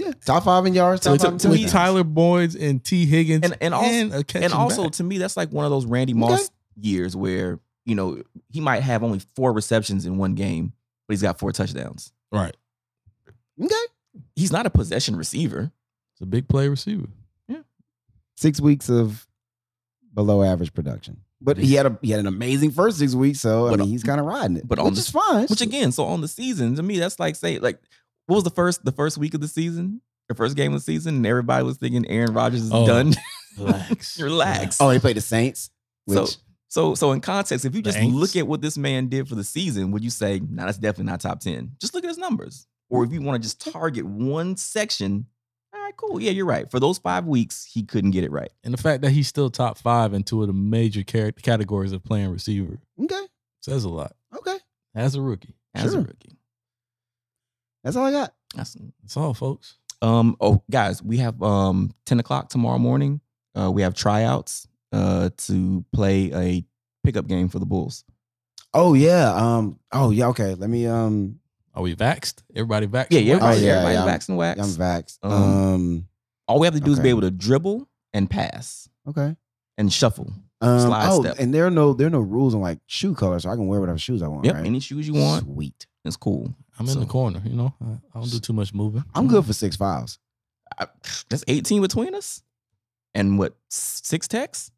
Yeah, top five in yards. Top to- five in to me, touchdowns. Tyler Boyd and Tee Higgins And and also a and also back. to me, that's like one of those Randy Moss years where, you know, he might have only four receptions in one game, but he's got four touchdowns. Right. Okay. He's not a possession receiver. It's a big play receiver. Yeah. Six weeks of below average production. But he had a he had an amazing first six weeks, so I But- mean he's kind of riding it. but which on the- is fine. Which again, so on the season, to me, that's like say like what was the first the first week of the season, the first game of the season, and everybody was thinking Aaron Rodgers is Oh, done. Relax. Relax. oh, he played the Saints. Which, So so so in context, if you just Thanks. look at what this man did for the season, would you say, nah, that's definitely not top 10? Just look at his numbers. Or if you want to just target one section, all right, cool. Yeah, you're right. For those five weeks, he couldn't get it right. And the fact that he's still top five in two of the major car- categories of playing receiver okay, says a lot okay, as a rookie. As Sure. a rookie. That's all I got. That's That's all, folks. Um. Oh, guys, we have um ten o'clock tomorrow morning. Uh, we have tryouts uh to play a pickup game for the Bulls. Oh yeah, um, oh yeah, okay. Let me um, Are we vaxxed? Everybody vaxxed? Yeah, yeah, Oh, everybody, yeah, everybody yeah, I'm- vax and wax. I'm vaxxed. Um, Um, All we have to do is be able to dribble and pass okay. and shuffle. Um, Slide oh, step. and there are no there are no rules on like shoe color, so I can wear whatever shoes I want. Yep, right? any shoes you want, Sweet. it's cool. I'm in the corner, you know. I, I don't do too much moving. I'm good for six fouls. I, that's 18 between us. And what, six techs?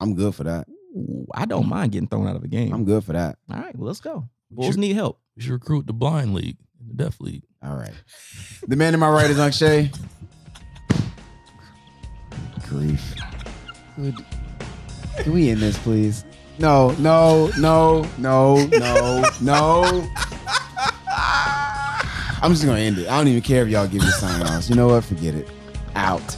I'm good for that. Ooh, I don't mind getting thrown out of a game. I'm good for that. All right, well, let's go. We Bulls should- need help. We should recruit the blind league, the deaf league. All right. The man in my right is Akshay. Grief. Good. Can we end this, please? No, no, no, no, no, no. I'm just gonna end it. I don't even care if y'all give me sign offs. You know what? Forget it. Out.